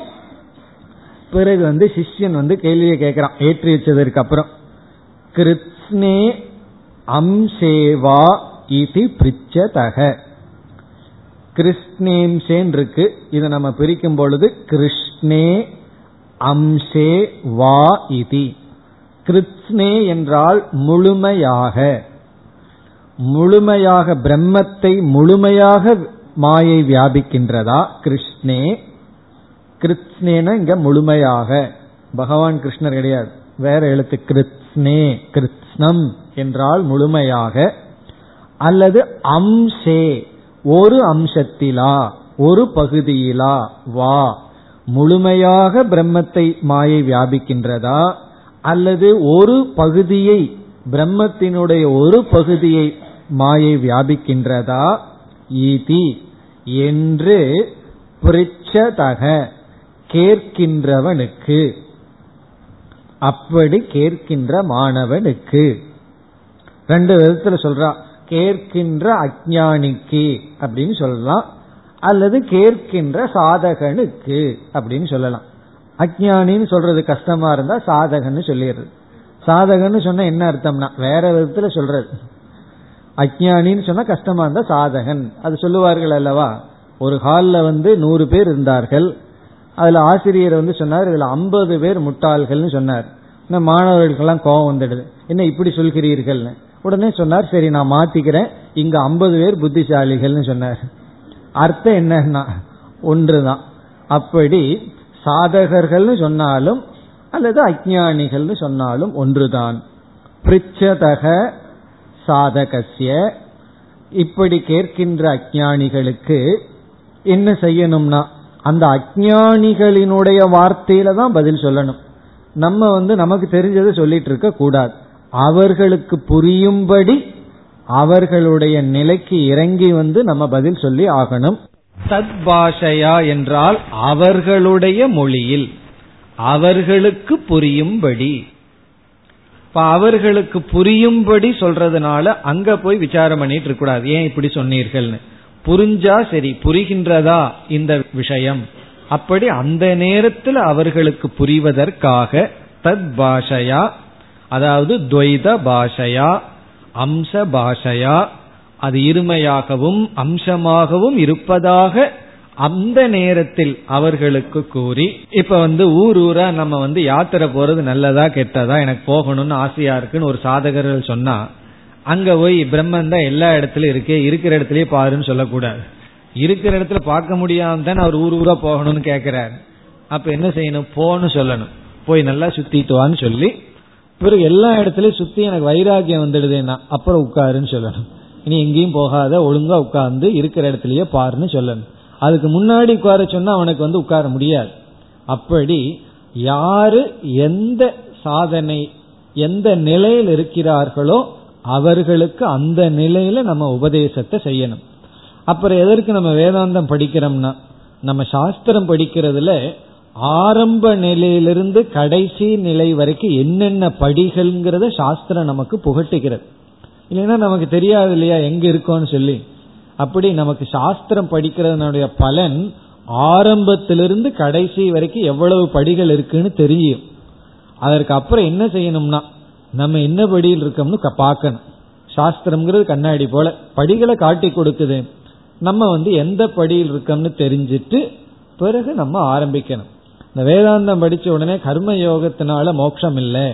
பிறகு வந்து சிஷ்யன் வந்து கேள்வியை கேட்கிறான். ஏற்றி வச்சதற்கு அப்புறம். கிருத்னே அம்சேவா இது பிரிச்சதக. கிருஷ்ணேம்சேன் இருக்கு. இதை நம்ம பிரிக்கும் பொழுது கிருஷ்ணே அம்சே வா இதி. கிருத்னே என்றால் முழுமையாக. முழுமையாக பிரம்மத்தை முழுமையாக மாயை வியாபிக்கின்றதா? கிருஷ்ணே. கிருத்னேன இங்க முழுமையாக. பகவான் கிருஷ்ணர் கிடையாது. வேற எழுத்து கிருத்னே கிருத்னம் என்றால் முழுமையாக. அல்லது அம்சே. ஒரு அம்சத்திலா ஒரு பகுதியிலா வா. முழுமையாக பிரம்மத்தை மாயை வியாபிக்கின்றதா? அல்லது ஒரு பகுதியை பிரம்மத்தினுடைய ஒரு பகுதியை மாயை வியாபிக்கின்றதா? ஈதி. என்று பிரிச்சதக கேட்கின்றவனுக்கு. அப்படி கேட்கின்ற மாணவனுக்கு. ரெண்டு விதத்துல சொல்றா. கேட்கின்ற அஜானிக்கு அப்படின்னு சொல்லலாம். அல்லது கேட்கின்ற சாதகனுக்கு அப்படின்னு சொல்லலாம். அஜானின்னு சொல்றது கஷ்டமா இருந்தா சாதகன்னு சொல்லிடுறது. சாதகன்னு சொன்னா என்ன அர்த்தம்னா வேற விதத்துல சொல்றது. அஜானின்னு சொன்னா கஷ்டமா இருந்தா சாதகன். அது சொல்லுவார்கள் அல்லவா? ஒரு ஹாலில் வந்து நூறு பேர் இருந்தார்கள். அதுல ஆசிரியர் வந்து சொன்னார் இதுல ஐம்பது பேர் முட்டாள்கள்னு சொன்னார். இந்த மாணவர்களுக்கெல்லாம் கோபம் வந்துடுது. என்ன இப்படி சொல்கிறீர்கள்னு. உடனே சொன்னார் சரி நான் மாத்திக்கிறேன். இங்க ஐம்பது பேர் புத்திசாலிகள்னு சொன்னார். அர்த்தம் என்னன்னா ஒன்றுதான். அப்படி சாதகர்கள்னு சொன்னாலும் அல்லது அஜானிகள்னு சொன்னாலும் ஒன்றுதான். பிரிச்சதக சாதகசிய இப்படி கேட்கின்ற அஜானிகளுக்கு என்ன செய்யணும்னா அந்த அஜானிகளினுடைய வார்த்தையில தான் பதில் சொல்லணும். நம்ம வந்து நமக்கு தெரிஞ்சதை சொல்லிட்டு இருக்க கூடாது. அவர்களுக்கு புரியும்படி அவர்களுடைய நிலைக்கு இறங்கி வந்து நம்ம பதில் சொல்லி ஆகணும். தத் பாஷையா என்றால் அவர்களுடைய மொழியில் அவர்களுக்கு புரியும்படி. இப்ப அவர்களுக்கு புரியும்படி சொல்றதுனால அங்க போய் விசாரம் பண்ணிட்டு இருக்கக்கூடாது ஏன் இப்படி சொன்னீர்கள்னு. புரிஞ்சா சரி புரிகின்றதா இந்த விஷயம். அப்படி அந்த நேரத்தில் அவர்களுக்கு புரிவதற்காக தத் பாஷையா அதாவது துவைத பாஷையா அம்ச பாஷையா அது இருமையாகவும் அம்சமாகவும் இருப்பதாக அந்த நேரத்தில் அவர்களுக்கு கூறி இப்ப வந்து ஊர் ஊரா நம்ம வந்து யாத்திரை போறது நல்லதா கெட்டதா எனக்கு போகணும்னு ஆசையா இருக்குன்னு ஒரு சாதகர்கள் சொன்னா அங்க போய் பிரம்மன் தான் எல்லா இடத்துலயும் இருக்கே இருக்கிற இடத்துலயே பாருன்னு சொல்லக்கூடாது. இருக்கிற இடத்துல பார்க்க முடியாம தான் அவர் ஊர் ஊரா போகணும்னு கேட்கிறாரு அப்ப என்ன செய்யணும்? போன்னு சொல்லணும். போய் நல்லா சுத்திட்டு வான்னு சொல்லி பிறகு எல்லா இடத்துலயும் சுத்தி எனக்கு வைராகியம் வந்துடுதுன்னா அப்புறம் உட்காருன்னு சொல்லணும். இனி எங்கேயும் போகாத ஒழுங்கா உட்கார்ந்து இருக்கிற இடத்துலயே பாருன்னு சொல்லணும். அதுக்கு முன்னாடி உட்கார சொன்னா அவனுக்கு வந்து உட்கார முடியாது. அப்படி யாரு எந்த சாதனை எந்த நிலையில் இருக்கிறார்களோ அவர்களுக்கு அந்த நிலையில நம்ம உபதேசத்தை செய்யணும். அப்புறம் எதற்கு நம்ம வேதாந்தம் படிக்கிறோம்னா நம்ம சாஸ்திரம் படிக்கிறதுல ஆரம்ப நிலையிலிருந்து கடைசி நிலை வரைக்கும் என்னென்ன படிகள்ங்கிறத சாஸ்திரம் நமக்கு புகட்டுகிறது. இல்லைன்னா நமக்கு தெரியாது இல்லையா எங்க இருக்கோம்னு சொல்லி. அப்படி நமக்கு சாஸ்திரம் படிக்கிறதுனுடைய பலன் ஆரம்பத்திலிருந்து கடைசி வரைக்கும் எவ்வளவு படிகள் இருக்குன்னு தெரியும். அதற்கு அப்புறம் என்ன செய்யணும்னா நம்ம என்ன படியில் இருக்கோம்னு பார்க்கணும். சாஸ்திரம்ங்கிறது கண்ணாடி போல. படிகளை காட்டி கொடுக்குது. நம்ம வந்து எந்த படியில் இருக்கோம்னு தெரிஞ்சிட்டு பிறகு நம்ம ஆரம்பிக்கணும். இந்த வேதாந்தம் படிச்ச உடனே கர்ம யோகத்தினால மோட்சம் இல்லை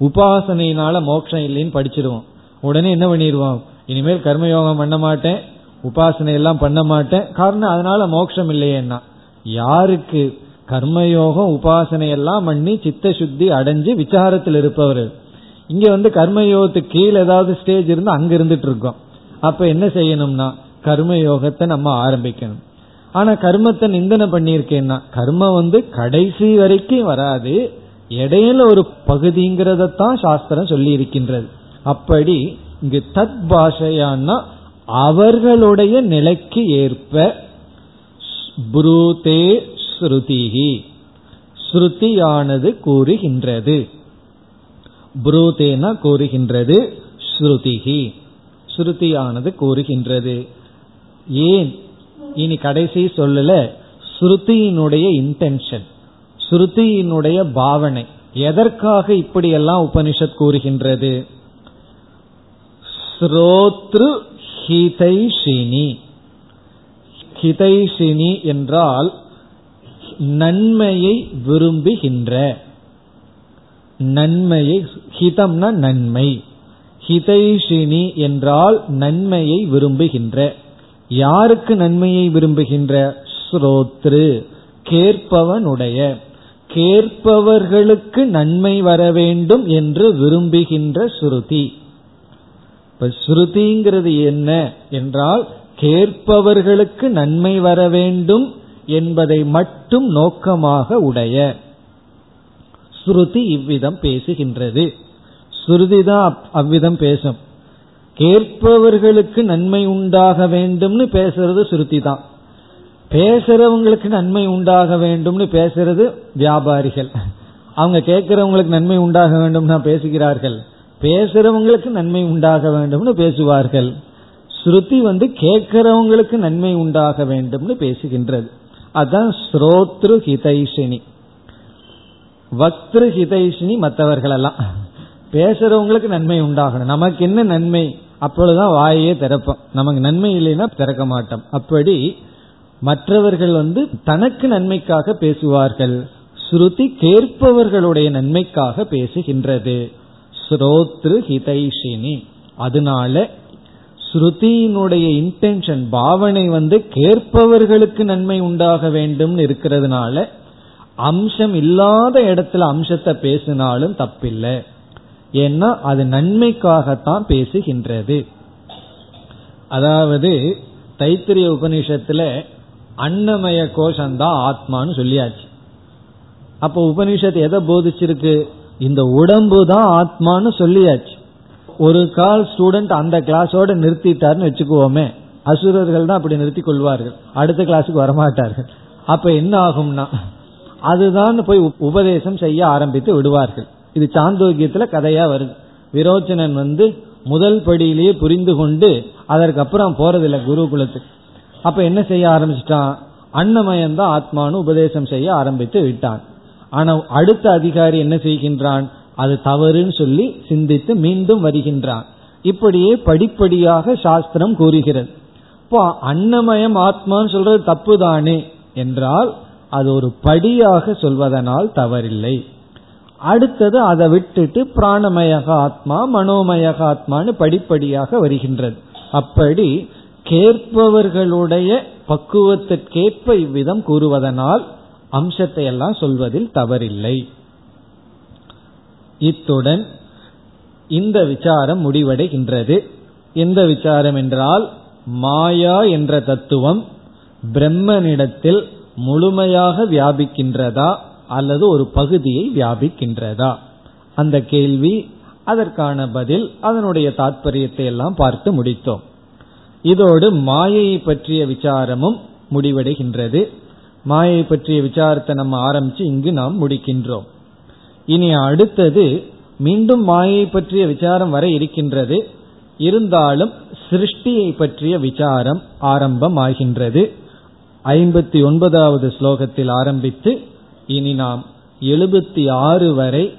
உபாசனையினால மோட்சம் இல்லைன்னு படிச்சிருவோம். உடனே என்ன பண்ணிடுவோம் இனிமேல் கர்மயோகம் பண்ண மாட்டேன் உபாசனை எல்லாம் பண்ண மாட்டேன். காரணம் அதனால மோட்சம் இல்லையேன்னா யாருக்கு? கர்மயோகம் உபாசனை எல்லாம் பண்ணி சித்த சுத்தி அடைஞ்சு விசாரத்தில் இருப்பவர். இங்க வந்து கர்மயோகத்துக்கு கீழே ஏதாவது ஸ்டேஜ் இருந்து அங்க இருந்துட்டு இருக்கோம். அப்ப என்ன செய்யணும்னா கர்மயோகத்தை நம்ம ஆரம்பிக்கணும். ஆனா கர்மத்தை நிந்தனை பண்ணியிருக்கேன்னா கர்மம் வந்து கடைசி வரைக்கும் வராது. இடையில ஒரு பகுதிங்கிறதத்தான் சாஸ்திரம் சொல்லி இருக்கின்றது அப்படி இங்கு தத் பாஷையான்னா அவர்களுடைய நிலைக்கு ஏற்ப புரூதே ஸ்ருதிகி ஸ்ருதியானது கூறுகின்றது. புரூதேனா கூறுகின்றது ஸ்ருதிகி ஸ்ருதியானது கூறுகின்றது. ஏன்? இனி கடைசி சொல்லல ஸ்ருதியினுடைய இன்டென்ஷன் ஸ்ருதியினுடைய பாவனை. எதற்காக இப்படியெல்லாம் உபனிஷத் கூறுகின்றது? ஸ்ரோத்ரு ஹிதைஷினி. ஹிதைஷினி என்றால் நன்மையை விரும்புகின்ற. நன்மையை ஹிதம்னா நன்மை. ஹிதைஷினி என்றால் நன்மையை விரும்புகின்ற. யாருக்கு நன்மையை விரும்புகின்ற ஸ்ரோத்ரு? கேட்பவனுடைய. கேட்பவர்களுக்கு நன்மை வர வேண்டும் என்று விரும்புகின்ற ஸ்ருதி. இப்ப ஸ்ருதிங்கிறது என்ன என்றால் கேட்பவர்களுக்கு நன்மை வர வேண்டும் என்பதை மட்டும் நோக்கமாக உடைய. ஸ்ருதி இவ்விதம் பேசுகின்றது. ஸ்ருதி தான் அவ்விதம் பேசும். கேட்பவர்களுக்கு நன்மை உண்டாக வேண்டும்னு பேசுறது ஸ்ருதி தான் பேசுறவங்களுக்கு நன்மை உண்டாக வேண்டும்னு பேசுறது வியாபாரிகள். அவங்க கேட்கிறவங்களுக்கு நன்மை உண்டாக வேண்டும்னா பேசுகிறார்கள். பேசுறவங்களுக்கு நன்மை உண்டாக வேண்டும்னு பேசுவார்கள். ஸ்ருதி வந்து கேட்கிறவங்களுக்கு நன்மை உண்டாக வேண்டும்னு பேசுகின்றது. அதுதான் ஸ்ரோத்ரு ஹிதைஷினி. வக்திரு ஹிதைஷினி மற்றவர்கள் எல்லாம் பேசுறவங்களுக்கு நன்மை உண்டாகணும். நமக்கு என்ன நன்மை? அப்பொழுதுதான் வாயே திறப்போம். நமக்கு நன்மை இல்லைன்னா திறக்க மாட்டோம். அப்படி மற்றவர்கள் வந்து தனக்கு நன்மைக்காக பேசுவார்கள். ஸ்ருதி கேட்பவர்களுடைய நன்மைக்காக பேசுகின்றது. ஸ்ரோத்ரு ஹிதைஷினி. அதனால ஸ்ருதியினுடைய இன்டென்ஷன் பாவனை வந்து கேட்பவர்களுக்கு நன்மை உண்டாக வேண்டும் இருக்கிறதுனால அம்சம் இல்லாத இடத்துல அம்சத்தை பேசினாலும் தப்பில்லை. ஏன்னா அது நன்மைக்காகத்தான் பேசுகின்றது. அதாவது தைத்திரிய உபனிஷத்துல அன்னமய கோஷம்தான் ஆத்மான்னு சொல்லியாச்சு. அப்ப உபனிஷத் எதை போதிச்சிருக்கு? இந்த உடம்பு தான் ஆத்மான்னு சொல்லியாச்சு. ஒரு கால் ஸ்டூடெண்ட் அந்த கிளாஸோட நிறுத்திட்டாருன்னு வச்சுக்குவோமே. அசுரர்கள் தான் அப்படி நிறுத்தி கொள்வார்கள். அடுத்த கிளாஸுக்கு வரமாட்டார்கள். அப்ப என்ன ஆகும்னா அதுதான் போய் உபதேசம் செய்ய ஆரம்பித்து விடுவார்கள். இது சாந்தோக்கியத்துல கதையா வருது. விரோச்சனன் வந்து முதல் படியிலேயே புரிந்து கொண்டு அதற்கப்புறம் போறதில்ல குருகுலத்துக்கு. அப்ப என்ன செய்ய ஆரம்பிச்சிட்டான்? அன்னமயம் தான் ஆத்மானு உபதேசம் செய்ய ஆரம்பித்து விட்டான். ஆனா அடுத்த அதிகாரி என்ன செய்கின்றான்? அது தவறுன்னு சொல்லி சிந்தித்து மீண்டும் வருகின்றான். இப்படியே படிப்படியாக சாஸ்திரம் கூறுகிறது. இப்போ அன்னமயம் ஆத்மான்னு சொல்றது தப்பு தானே என்றால் அது ஒரு படியாக சொல்வதனால் தவறில்லை. அடுத்தது அதை விட்டுட்டு பிராணமயக ஆத்மா மனோமயக ஆத்மான்னு படிப்படியாக வருகின்றது. அப்படி கேட்பவர்களுடைய பக்குவத்திற்கேற்ப இவ்விதம் கூறுவதனால் அம்சத்தை எல்லாம் சொல்வதில் தவறில்லை. இத்துடன் இந்த விசாரம் முடிவடைகின்றது. எந்த விசாரம் என்றால் மாயா என்ற தத்துவம் பிரம்மனிடத்தில் முழுமையாக வியாபிக்கின்றதா? அல்லது ஒரு பகுதியை வியாபிக்கின்றதா? அந்த கேள்வி அதற்கான பதில் அதனுடைய தாற்பயத்தை எல்லாம் பார்த்து முடித்தோம். இதோடு மாயையை பற்றிய விசாரமும் முடிவடைகின்றது. மாயை பற்றிய விசாரத்தை நம்ம ஆரம்பிச்சு இங்கு நாம் முடிக்கின்றோம். இனி அடுத்தது மீண்டும் மாயை பற்றிய விசாரம் வர இருக்கின்றது. இருந்தாலும் சிருஷ்டியை பற்றிய விசாரம் ஆரம்பமாகின்றது. ஐம்பத்தி ஒன்பதாவது ஸ்லோகத்தில் ஆரம்பித்து இனி நாம் எழுபத்தி ஆறு வரை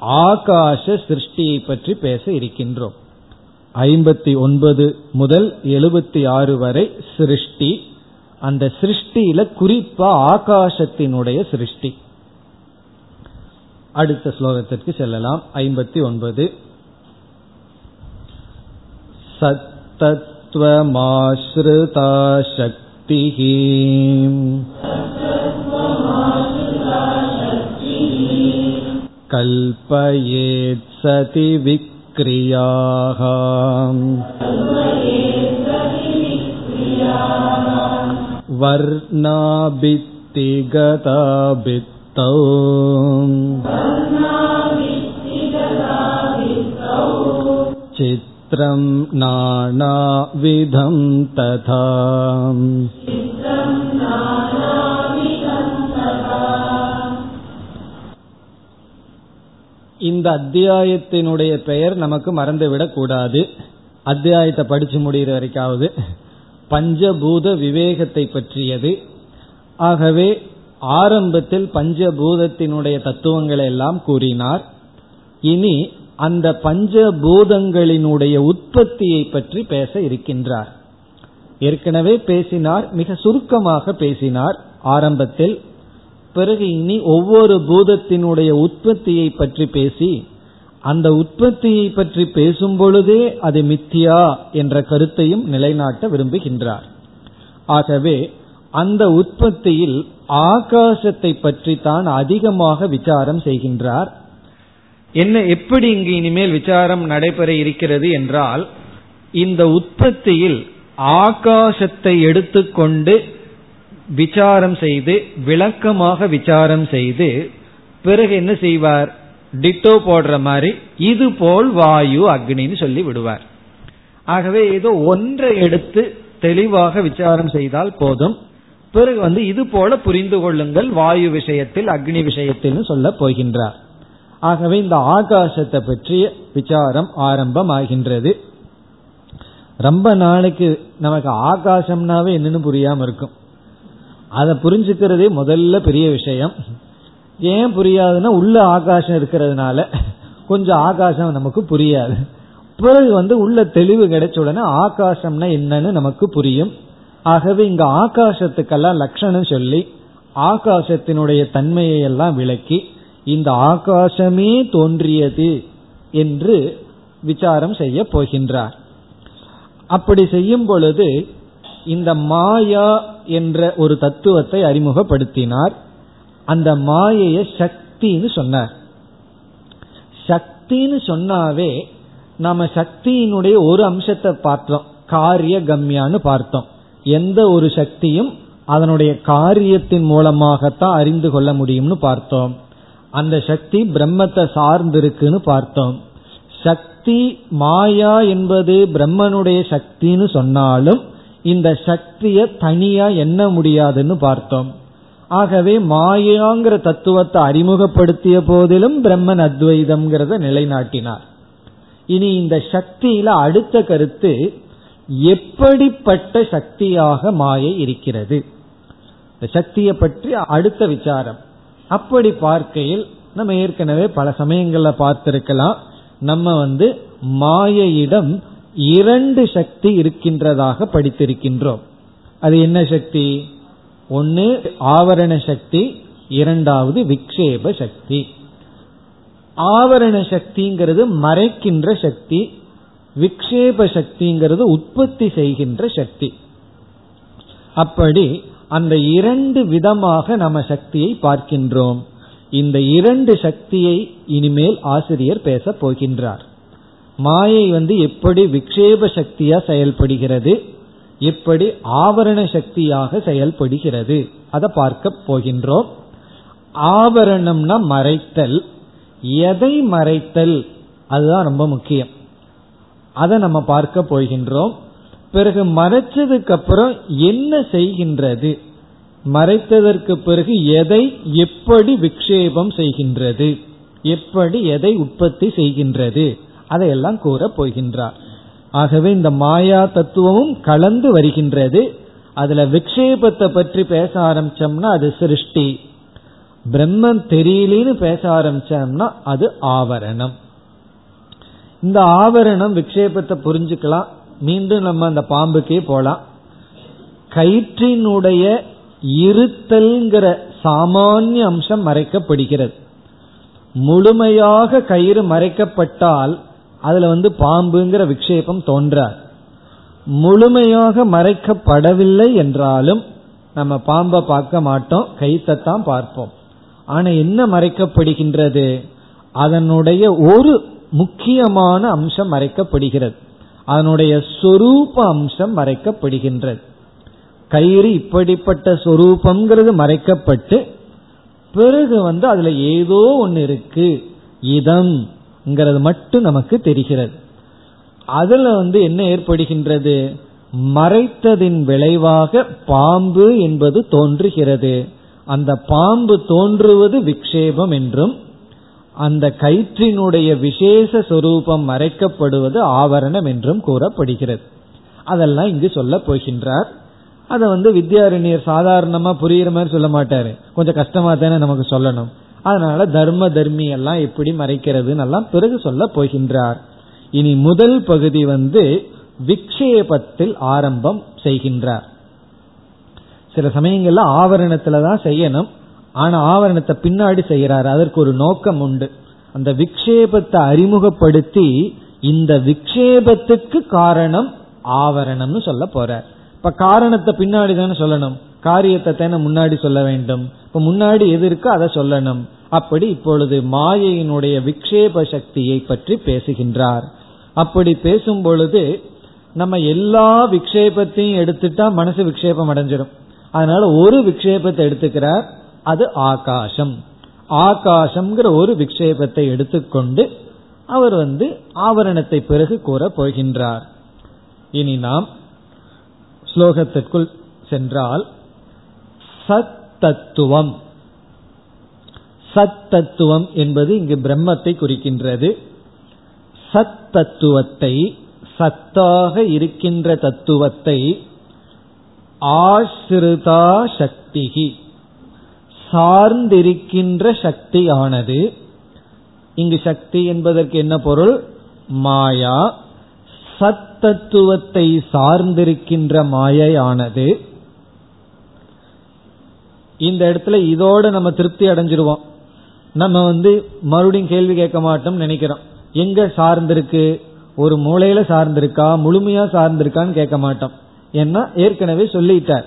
ஆகாச சிருஷ்டியை பற்றி பேச இருக்கின்றோம். ஐம்பத்தி ஒன்பது முதல் எழுபத்தி ஆறு வரை சிருஷ்டி அந்த சிருஷ்டியில குறிப்பா ஆகாசத்தினுடைய சிருஷ்டி. அடுத்த ஸ்லோகத்திற்கு செல்லலாம். ஐம்பத்தி ஒன்பது. சத்தத்வமாஸ்ருதா சக்திः कल्पयेत् सति विक्रियाः वर्णाभित्तिगताभित्तौ चित्रं नानाविधं तथा இந்த அத்தியாயத்தினுடைய பெயர் நமக்கு மறந்துவிடக் கூடாது. அத்தியாயத்தை படிச்சு முடிகிற வரைக்காவது. பஞ்சபூத விவேகத்தை பற்றியது. ஆகவே ஆரம்பத்தில் பஞ்சபூதத்தினுடைய தத்துவங்களை எல்லாம் கூறினார். இனி அந்த பஞ்சபூதங்களினுடைய உற்பத்தியை பற்றி பேச இருக்கின்றார். ஏற்கனவே பேசினார் மிக சுருக்கமாக பேசினார். ஆரம்பத்தில் பிறகு இனி ஒவ்வொரு பூதத்தினுடைய உற்பத்தியை பற்றி பேசி அந்த உற்பத்தியை பற்றி பேசும் பொழுதே அது மித்தியா என்ற கருத்தையும் நிலைநாட்ட விரும்புகின்றார். ஆகவே அந்த உற்பத்தியில் ஆகாசத்தை பற்றி தான் அதிகமாக விசாரம் செய்கின்றார். என்ன எப்படி இங்கு இனிமேல் விசாரம் நடைபெற இருக்கிறது என்றால் இந்த உற்பத்தியில் ஆகாசத்தை எடுத்துக்கொண்டு விசாரம் செய்து விளக்கமாக விசாரம் செய்து பிறகு என்ன செய்வார்? டிட்டோ போடுற மாதிரி இது போல் வாயு அக்னின்னு சொல்லி விடுவார். ஆகவே ஏதோ ஒன்றை எடுத்து தெளிவாக விசாரம் செய்தால் போதும். பிறகு வந்து இது போல புரிந்து கொள்ளுங்கள் வாயு விஷயத்தில் அக்னி விஷயத்தில் சொல்ல போகின்றார். ஆகவே இந்த ஆகாசத்தை பற்றிய விசாரம் ஆரம்பம் ஆகின்றது ரொம்ப நாளைக்கு நமக்கு ஆகாசம்னாவே என்னன்னு புரியாம இருக்கும். அதை புரிஞ்சுக்கிறதே முதல்ல பெரிய விஷயம். ஏன் புரியாதுன்னா உள்ள ஆகாசம் இருக்கிறதுனால. கொஞ்சம் ஆகாசம் நமக்கு புரியாது. பிறகு வந்து உள்ள தெளிவு கிடைச்ச உடனே ஆகாசம்னா என்னன்னு நமக்கு புரியும். ஆகவே இங்க ஆகாசத்துக்கெல்லாம் லட்சணம் சொல்லி ஆகாசத்தினுடைய தன்மையை எல்லாம் விளக்கி இந்த ஆகாசமே தோன்றியது என்று விசாரம் செய்ய போகின்றார். அப்படி செய்யும் பொழுது இந்த மாயா என்ற ஒரு தத்துவத்தை அறிமுகப்படுத்தினார். அந்த மாயைய சக்தின்னு சொன்னார். சக்தின்னு சொன்னாவே நாம சக்தியினுடைய ஒரு அம்சத்தை பார்த்தோம். காரிய கம்யான்னு பார்த்தோம். எந்த ஒரு சக்தியும் அதனுடைய காரியத்தின் மூலமாகத்தான் அறிந்து கொள்ள முடியும்னு பார்த்தோம். அந்த சக்தி பிரம்மத்தை சார்ந்திருக்குன்னு பார்த்தோம். சக்தி மாயா என்பது பிரம்மனுடைய சக்தின்னு சொன்னாலும் இந்த சக்தியை தனியா என்ன முடியாதுன்னு பார்த்தோம். ஆகவே மாயாங்கிற தத்துவத்தை அறிமுகப்படுத்திய போதிலும் பிரம்மன் அத்வைதம்ங்கிறத நிலைநாட்டினார். இனி இந்த சக்தியில அடுத்த கருத்து எப்படிப்பட்ட சக்தியாக மாயை இருக்கிறது? இந்த சக்தியை பற்றி அடுத்த விசாரம். அப்படி பார்க்கையில் நம்ம ஏற்கனவே பல சமயங்கள்ல பார்த்திருக்கலாம். நம்ம வந்து மாயையிடம் இரண்டு சக்தி இருக்கின்றதாக படித்திருக்கின்றோம். அது என்ன சக்தி? ஒன்று ஆவரண சக்தி இரண்டாவது விக்ஷேப சக்தி. ஆவரண சக்திங்கிறது மறைக்கின்ற சக்தி விக்ஷேப சக்திங்கிறது உற்பத்தி செய்கின்ற சக்தி. அப்படி அந்த இரண்டு விதமாக நம்ம சக்தியை பார்க்கின்றோம். இந்த இரண்டு சக்தியை இனிமேல் ஆசிரியர் பேசப் போகின்றார். மாயை வந்து எப்படி விக்ஷேப சக்தியா செயல்படுகிறது எப்படி ஆவரண சக்தியாக செயல்படுகிறது அதை பார்க்க போகின்றோம். ஆவரணம்னா மறைத்தல். எதை மறைத்தல்? அதுதான் ரொம்ப முக்கியம். அதை நம்ம பார்க்க போகின்றோம். பிறகு மறைச்சதுக்கு அப்புறம் என்ன செய்கின்றது? மறைத்ததற்கு பிறகு எதை எப்படி விக்ஷேபம் செய்கின்றது? எப்படி எதை உற்பத்தி செய்கின்றது? அதையெல்லாம் கூற போகின்றார். ஆகவே இந்த மாயா தத்துவமும் கலந்து வருகின்றது. அதுல விக்ஷேபத்தை பற்றி பேச ஆரம்பிச்சோம்னா அது சிருஷ்டி. பிரம்மன் தெரியலின்னு பேச ஆரம்பிச்சோம்னா அது ஆவரணம். இந்த ஆவரணம் விக்ஷேபத்தை புரிஞ்சுக்கலாம். மீண்டும் நம்ம அந்த பாம்புக்கே போலாம். கயிற்றினுடைய இருத்தல்ங்கிற சாமானிய அம்சம் மறைக்கப்படுகிறது. முழுமையாக கயிறு மறைக்கப்பட்டால் அதுல வந்து பாம்புங்கிற விக்ஷேபம் தோன்றார். முழுமையாக மறைக்கப்படவில்லை என்றாலும் நம்ம பாம்பை பார்க்க மாட்டோம் கைத்தைத்தான் பார்ப்போம். ஆனா என்ன மறைக்கப்படுகின்றது? அதனுடைய ஒரு முக்கியமான அம்சம் மறைக்கப்படுகிறது. அதனுடைய சொரூப அம்சம் மறைக்கப்படுகின்றது. கயிறு இப்படிப்பட்ட சொரூபங்கிறது மறைக்கப்பட்டு பிறகு வந்து அதுல ஏதோ ஒன்னு இருக்கு. இதம். மட்டும் நமக்கு தெரிகிறது. அதுல வந்து என்ன ஏற்படுகின்றது? மறைத்ததின் விளைவாக பாம்பு என்பது தோன்றுகிறது. அந்த பாம்பு தோன்றுவது விக்ஷேபம் என்றும் அந்த கயிற்றினுடைய விசேஷ சொரூபம் மறைக்கப்படுவது ஆவரணம் என்றும் கூறப்படுகிறது. அதெல்லாம் இங்கு சொல்ல போகின்றார். அதை வந்து வித்யாரண்யர் சாதாரணமா புரியுற மாதிரி சொல்ல மாட்டாரு. கொஞ்சம் கஷ்டமா தானே நமக்கு சொல்லணும். அதனால தர்ம தர்மி எல்லாம் எப்படி மறைக்கிறதுன்னு எல்லாம் பிறகு சொல்ல போகின்றார். இனி முதல் பகுதி வந்து விக்ஷேபத்தில் ஆரம்பம் செய்கின்றார். சில சமயங்கள்ல ஆவரணத்துல தான் செய்யணும். ஆனா ஆவரணத்தை பின்னாடி செய்யறாரு அதற்கு ஒரு நோக்கம் உண்டு. அந்த விக்ஷேபத்தை அறிமுகப்படுத்தி இந்த விக்ஷேபத்துக்கு காரணம் ஆவரணம்னு சொல்ல போறார். இப்ப காரணத்தை பின்னாடி தானே சொல்லணும். காரியத்தை தானே முன்னாடி சொல்ல வேண்டும். இப்ப முன்னாடி எது இருக்கோ அதை சொல்லணும். அப்படி இப்பொழுது மாயையினுடைய விக்ஷேப சக்தியை பற்றி பேசுகின்றார். அப்படி பேசும் பொழுது நம்ம எல்லா விக்ஷேபத்தையும் எடுத்துட்டா மனசு விக்ஷேபம் அடைஞ்சிடும். அதனால ஒரு விக்ஷேபத்தை எடுத்துக்கிறார் அது ஆகாசம். ஆகாசம்ங்கிற ஒரு விக்ஷேபத்தை எடுத்துக்கொண்டு அவர் வந்து ஆவரணத்தை பிறகு கூற போகின்றார். இனி நாம் ஸ்லோகத்திற்குள் சென்றால் சத் தத்துவம். சத் தத்துவம் என்பது இங்கு பிரம்மத்தை குறிக்கின்றது. சத் தத்துவத்தை சத்தாக இருக்கின்ற தத்துவத்தை ஆசிரிதா சக்திகி சார்ந்திருக்கின்ற சக்தியானது இங்கு சக்தி என்பதற்கு என்ன பொருள்? மாயா. சத்தத்துவத்தை சார்ந்திருக்கின்ற மாயையானது. இந்த இடத்துல இதோடு நம்ம திருப்தி அடைஞ்சிருவோம். நம்ம வந்து மறுபடியும் கேள்வி கேட்க மாட்டோம் நினைக்கிறோம். எங்க சார்ந்திருக்கு? ஒரு மூளையில சார்ந்திருக்கா? முழுமையா சார்ந்திருக்கான்னு கேட்க மாட்டோம். ஏன்னா ஏற்கனவே சொல்லிட்டார்.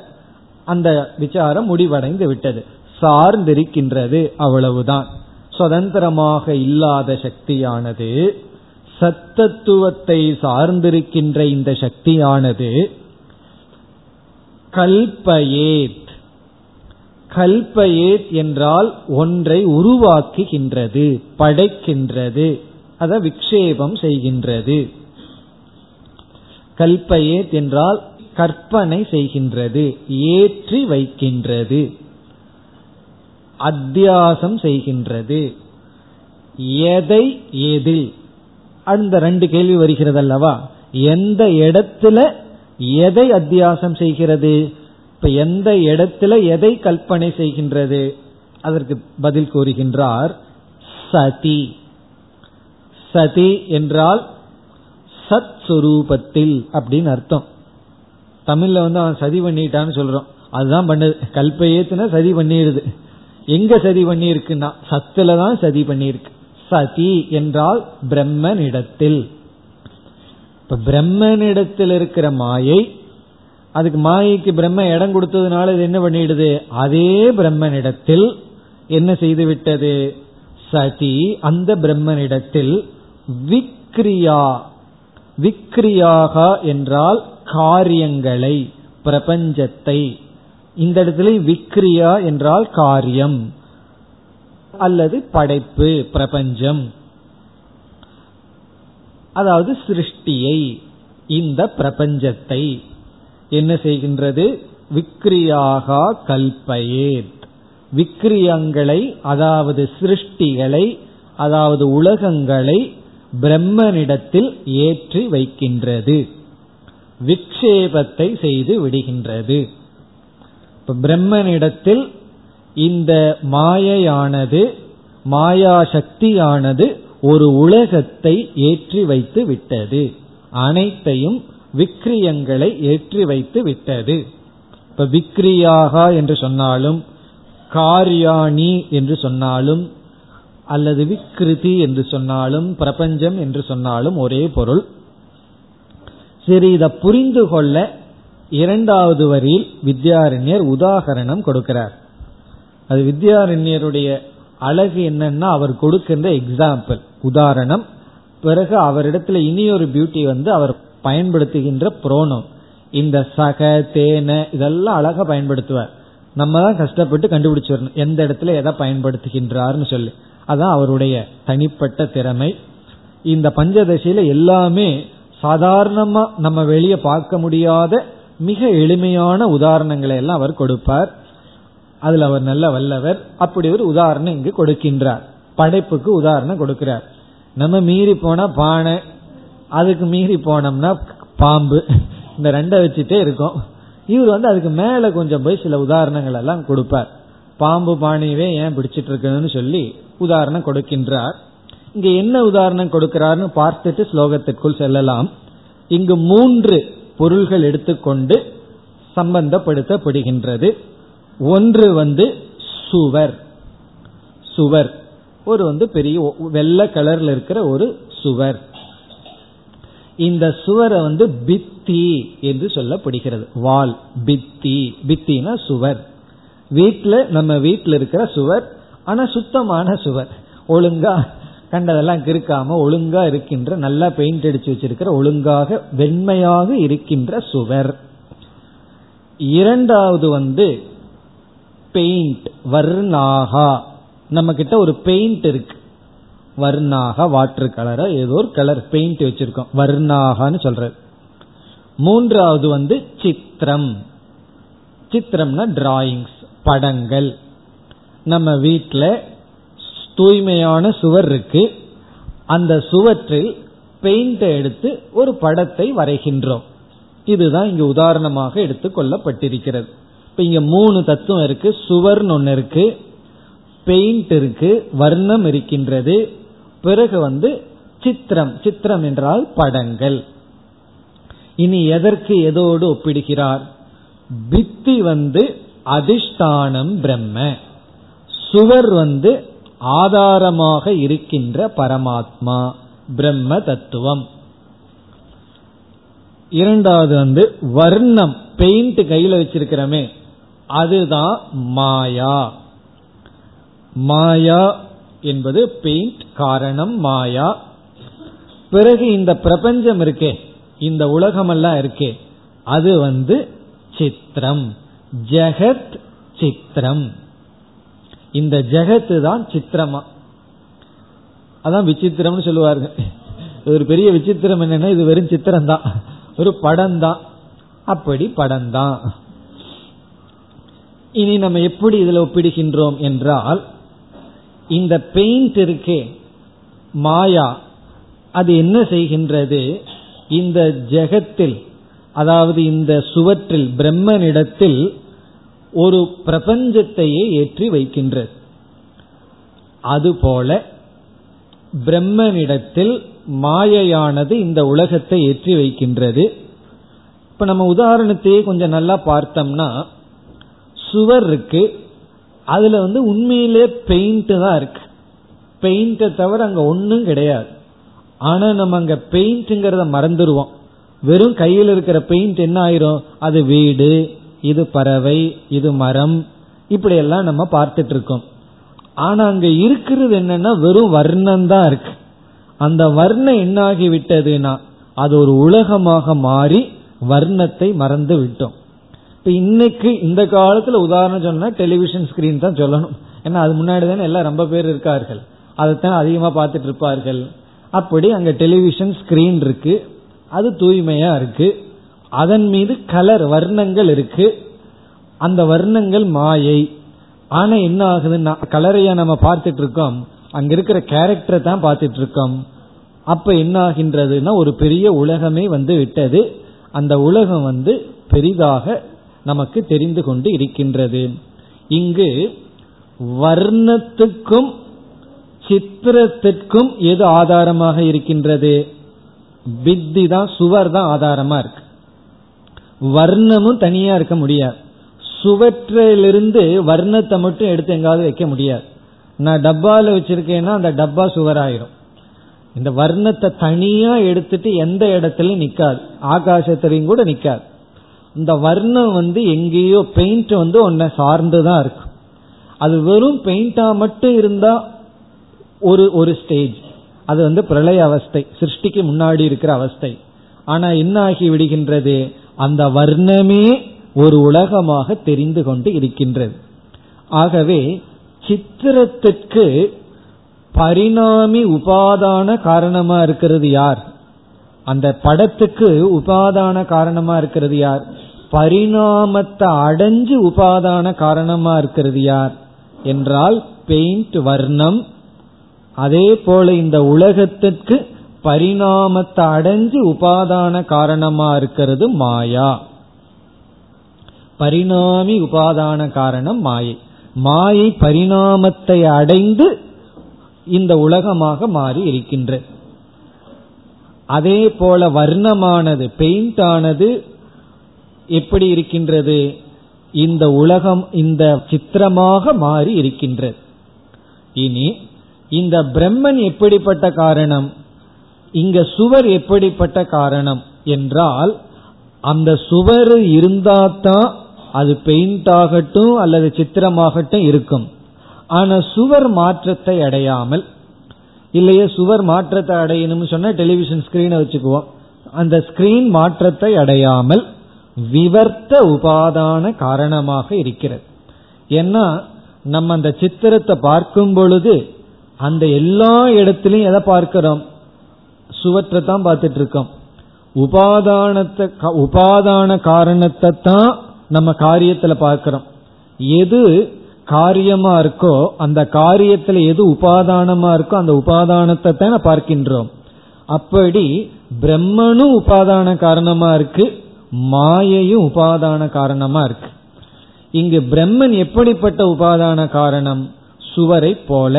அந்த விசாரம் முடிவடைந்து விட்டது. சார்ந்திருக்கின்றது அவ்வளவுதான். சுதந்திரமாக இல்லாத சக்தியானது சத்தத்துவத்தை சார்ந்திருக்கின்ற இந்த சக்தியானது கல்பயேத் கல்பயேத் என்றால் ஒன்றை உருவாக்குகின்றது படைக்கின்றது அத விக்ஷேபம் செய்கின்றது. கல்பயேத் என்றால் கற்பனை செய்கின்றது ஏற்றி வைக்கின்றது அத்தியாசம் செய்கின்றது. எதை எதில்? அந்த ரெண்டு கேள்வி வருகிறது அல்லவா எந்த இடத்துல எதை அத்தியாசம் செய்கிறது? இப்ப எந்த இடத்துல எதை கல்பனை செய்கின்றது? அதற்கு பதில் கூறுகின்றார் சதி. சதி என்றால் சத் சுரூபத்தில் அப்படின்னு அர்த்தம். தமிழ்ல வந்து அவன் சதி பண்ணிட்டான்னு சொல்றோம். அதுதான் பண்ணுது. கல்பையேத்துனா சதி பண்ணிடுது. எங்க சதி பண்ணியிருக்குன்னா சத்துல தான் சதி பண்ணியிருக்கு. சதி என்றால் பிரம்மனிடத்தில். இப்ப பிரம்மனிடத்தில் இருக்கிற மாயை அதுக்கு மாயைக்கு பிரம்ம இடம் கொடுத்ததுனால இது என்ன பண்ணிடுது? அதே பிரம்மனிடத்தில் என்ன செய்து விட்டது? சதி. அந்த பிரம்மனிடத்தில் விக்ரியா. விக்ரியாக என்றால் காரியங்களை பிரபஞ்சத்தை. இந்த இடத்துல விக்ரியா என்றால் காரியம். அல்லது படைப்பு பிரபஞ்சம். அதாவது சிருஷ்டியை இந்த பிரபஞ்சத்தை. என்ன செய்கின்றது? விக்ரியாக கல்பயேத். விக்ரியங்களை அதாவது சிருஷ்டிகளை அதாவது உலகங்களை பிரம்மனிடத்தில் ஏற்றி வைக்கின்றது. விக்ஷேபத்தை செய்து விடுகின்றது. இப்ப பிரம்மனிடத்தில் இந்த மாயையானது மாயா சக்தியானது ஒரு உலகத்தை ஏற்றி வைத்து விட்டது. அனைத்தையும் விக்ரியங்களை ஏற்றி வைத்து விட்டது. இப்ப விக்ரியாக என்று சொன்னாலும் காரியாணி என்று சொன்னாலும் அல்லது விக்ருதி என்று சொன்னாலும் பிரபஞ்சம் என்று சொன்னாலும் ஒரே பொருள். சரி இதை புரிந்து கொள்ள இரண்டாவது வரியில் வித்யாரண்யர் உதாகரணம் கொடுக்கிறார். அது வித்யாரண்யருடைய அழகு என்னன்னா அவர் கொடுக்கின்ற எக்ஸாம்பிள் உதாரணம். பிறகு அவரிடத்துல இனி ஒரு பியூட்டி வந்து அவர் பயன்படுத்துகின்ற புரோணம் இந்த சக தேன இதெல்லாம் அழகா பயன்படுத்துவார். நம்ம தான் கஷ்டப்பட்டு கண்டுபிடிச்சிடணும். எந்த இடத்துல எதை பயன்படுத்துகின்றார்னு சொல்லி. அதான் அவருடைய தனிப்பட்ட திறமை. இந்த பஞ்சதசையில எல்லாமே சாதாரணமா நம்ம வெளியே பார்க்க முடியாத மிக எளிமையான உதாரணங்களை எல்லாம் அவர் கொடுப்பார். அதுல அவர் நல்ல வல்லவர். அப்படி ஒரு உதாரணம் இங்கு கொடுக்கின்றார். படைப்புக்கு உதாரணம் கொடுக்கிறார். நம்ம மீறி போனா பானை அதுக்கு மீறி போனோம்னா பாம்பு. இந்த ரெண்டை வச்சுட்டே இருக்கும். இவர் வந்து அதுக்கு மேல கொஞ்சம் போய் சில உதாரணங்கள் எல்லாம் கொடுப்பார். பாம்பு பானையவே ஏன் பிடிச்சிட்டு இருக்குன்னு சொல்லி உதாரணம் கொடுக்கின்றார். இங்க என்ன உதாரணம் கொடுக்கிறார்னு பார்த்துட்டு ஸ்லோகத்திற்குள் செல்லலாம். இங்கு மூன்று பொருள்கள் எடுத்துக்கொண்டு சம்பந்தப்படுத்தப்படுகின்றது. ஒன்று வந்து சுவர். சுவர். ஒரு வந்து பெரிய வெள்ளை கலர்ல இருக்கிற ஒரு சுவர். இந்த சுவரை வந்து பித்தி என்று சொல்லப்படுகிறது. வால் பித்தி. பித்தினா சுவர். வீட்டில் நம்ம வீட்டில் இருக்கிற சுவர் ஆனா சுத்தமான சுவர். ஒழுங்கா கண்டதெல்லாம் கிறுக்காம ஒழுங்கா இருக்கின்ற நல்லா பெயிண்ட் அடிச்சு வச்சிருக்கிற ஒழுங்காக வெண்மையாக இருக்கின்ற சுவர். இரண்டாவது வந்து பெயிண்ட் வர்ணாகா. நம்ம கிட்ட ஒரு பெயிண்ட் இருக்கு. வர்ணாக வாட்டர் கலரா ஏதோ ஒரு கலர் பெயிண்ட் வச்சிருக்கோம். வர்ணாகன்னு சொல்றது மூன்றாவது வந்து சித்திரம். சித்திரம்னா டிராயிங்ஸ் படங்கள். நம்ம வீட்டில் தூய்மையான சுவர் இருக்கு. அந்த சுவற்றில் பெயிண்டை எடுத்து ஒரு படத்தை வரைகின்றோம். இதுதான் இங்கு உதாரணமாக எடுத்துக்கொள்ளப்பட்டிருக்கிறது இப்ப இங்க மூணு தத்துவம் இருக்கு. சுவர்னு ஒன்று இருக்கு. பெயிண்ட் இருக்கு. வர்ணம் இருக்கின்றது. பிறகு வந்து சித்திரம் சித்திரம் என்றால் படங்கள். இனி எதற்கு எதோடு ஒப்பிடுகிறார்? பித்தி வந்து அதிஷ்டானம் பிரம்ம. சுவர் வந்து ஆதாரமாக இருக்கின்ற பரமாத்மா பிரம்ம தத்துவம். இரண்டாவது வந்து வர்ணம் பெயிண்ட் கையில வச்சிருக்கிறோமே அதுதான் மாயா. மாயா என்பது பெயிண்ட் காரணம் மாயா. பிறகு இந்த பிரபஞ்சம் இருக்கே இந்த உலகமெல்லாம் இருக்கே அது வந்து சித்திரம். ஜெகத் சித்திரம். இந்த ஜெகத்து தான் சித்திரமா. அதான் விசித்திரம்னு சொல்லுவார்கள். ஒரு பெரிய விசித்திரம் என்னன்னா இது வெறும் சித்திரம் தான் ஒரு படம் தான் அப்படி படம் தான் இனி நம்ம எப்படி இதுல ஒப்பிடுகின்றோம் என்றால் இந்த பெயிண்ட் இருக்கே மாயா அது என்ன செய்கின்றது? இந்த ஜெகத்தில் அதாவது இந்த சுவற்றில் பிரம்மனிடத்தில் ஒரு பிரபஞ்சத்தையே ஏற்றி வைக்கின்றது. அதுபோல பிரம்மனிடத்தில் மாயையானது இந்த உலகத்தை ஏற்றி வைக்கின்றது. இப்ப நம்ம உதாரணத்தையே கொஞ்சம் நல்லா பார்த்தோம்னா சுவர் இருக்கு அதுல வந்து உண்மையிலே பெயிண்ட் தான் இருக்கு. பெயிண்ட தவிர அங்க ஒன்றும் கிடையாது. ஆனா நம்ம அங்க பெயிண்ட்ங்கிறத மறந்துடுவோம் வெறும் கையில் இருக்கிற பெயிண்ட் என்ன ஆயிரும்? அது வீடு இது பறவை இது மரம். இப்படி எல்லாம் நம்ம பார்த்துட்டு இருக்கோம் ஆனா அங்க இருக்கிறது என்னன்னா வெறும் வர்ணம் தான் இருக்கு. அந்த வர்ணம் என்ன ஆகி விட்டதுன்னா அது ஒரு உலகமாக மாறி வர்ணத்தை மறந்து விட்டோம். இப்ப இன்னைக்கு இந்த காலத்துல உதாரணம் சொன்னா டெலிவிஷன் ஸ்கிரீன் தான் சொல்லணும். ஏன்னா அது முன்னாடி தானே எல்லாம் ரொம்ப பேர் இருக்கார்கள். அதைத்தான் அதிகமா பார்த்துட்டு இருப்பார்கள். அப்படி அங்க டெலிவிஷன் ஸ்கிரீன் இருக்கு. அது தூய்மையா இருக்கு. அதன் மீது கலர் வர்ணங்கள் இருக்கு. அந்த வர்ணங்கள் மாயை. ஆனா என்ன ஆகுதுன்னா கலரையா நம்ம பார்த்துட்டு இருக்கோம். அங்க இருக்கிற கேரக்டரை தான் பார்த்துட்டு இருக்கோம். அப்ப என்ன ஆகின்றதுன்னா ஒரு பெரிய உலகமே வந்து விட்டது. அந்த உலகம் வந்து பெரிதாக நமக்கு தெரிந்து கொண்டு இருக்கின்றது. இங்கு வர்ணத்துக்கும் சித்திரத்திற்கும் எது ஆதாரமாக இருக்கின்றது? பித்தி தான் சுவர் தான் ஆதாரமா இருக்கு. வர்ணமும் தனியா இருக்க முடியாது. சுவற்றிலிருந்து வர்ணத்தை மட்டும் எடுத்து எங்காவது வைக்க முடியாது. நான் டப்பால வச்சிருக்கேன்னா அந்த டப்பா சுவர் ஆயிரும் இந்த வர்ணத்தை தனியா எடுத்துட்டு எந்த இடத்துலயும் நிக்காது. ஆகாசத்திலையும் கூட நிக்காது. இந்த வர்ணம் வந்து எங்கேயோ பெயிண்ட் வந்து ஒன்ன சார்ந்துதான் இருக்கும் அது வெறும் பெயிண்டா மட்டும் இருந்தா ஒரு ஒரு ஸ்டேஜ் அது வந்து பிரளய அவஸ்தை சிருஷ்டிக்கு முன்னாடி இருக்கிற அவஸ்தை. ஆனா என்ன ஆகி விடுகின்றது? அந்த வர்ணமே ஒரு உலகமாக தெரிந்து கொண்டு இருக்கின்றது. ஆகவே சித்திரத்திற்கு பரிணாமி உபாதான காரணமா இருக்கிறது யார்? அந்த படத்துக்கு உபாதான காரணமா இருக்கிறது யார்? பரிணாமத்தை அடைஞ்சு உபாதான காரணமா இருக்கிறது யார்? என்றால் பெயிண்ட் வர்ணம். அதே போல இந்த உலகத்திற்கு பரிணாமத்தை அடைஞ்சு உபாதான காரணமா இருக்கிறது மாயா. பரிணாமி உபாதான காரணம் மாயை. மாயை பரிணாமத்தை அடைந்து இந்த உலகமாக மாறி இருக்கின்றது அதே போல வர்ணமானது பெயிண்ட் ஆனது எப்படி இருக்கின்றது? இந்த உலகம் இந்த சித்திரமாக மாறி இருக்கின்றது. இனி இந்த பிரம்மன் எப்படிப்பட்ட காரணம்? இங்க சுவர் எப்படிப்பட்ட காரணம் என்றால் அந்த சுவர் இருந்தாதான் அது பெயிண்ட் ஆகட்டும் அல்லது சித்திரமாகட்டும் இருக்கும். ஆனா சுவர் மாற்றத்தை அடையாமல் இல்லையே சுவர் மாற்றத்தை அடையணும்னு சொன்னா டெலிவிஷன் ஸ்கிரீனை வச்சுக்குவோம். அந்த ஸ்கிரீன் மாற்றத்தை அடையாமல் விவர்த்த உபாதான காரணமாக இருக்கிறது. ஏன்னா நம்ம அந்த சித்திரத்தை பார்க்கும் பொழுது அந்த எல்லா இடத்திலையும் எதை பார்க்கிறோம்? சுவற்றை தான் பார்த்துட்டு இருக்கோம் உபாதானத்தை உபாதான காரணத்தை தான் நம்ம காரியத்துல பார்க்கிறோம். எது காரியமா இருக்கோ அந்த காரியத்துல எது உபாதானமா இருக்கோ அந்த உபாதானத்தை தான் பார்க்கின்றோம். அப்படி பிரம்மனும் உபாதான காரணமா இருக்கு மாயையும் உபாதான காரணமா இருக்கு. இங்கு பிரம்மன் எப்படிப்பட்ட உபாதான காரணம்? சுவரை போல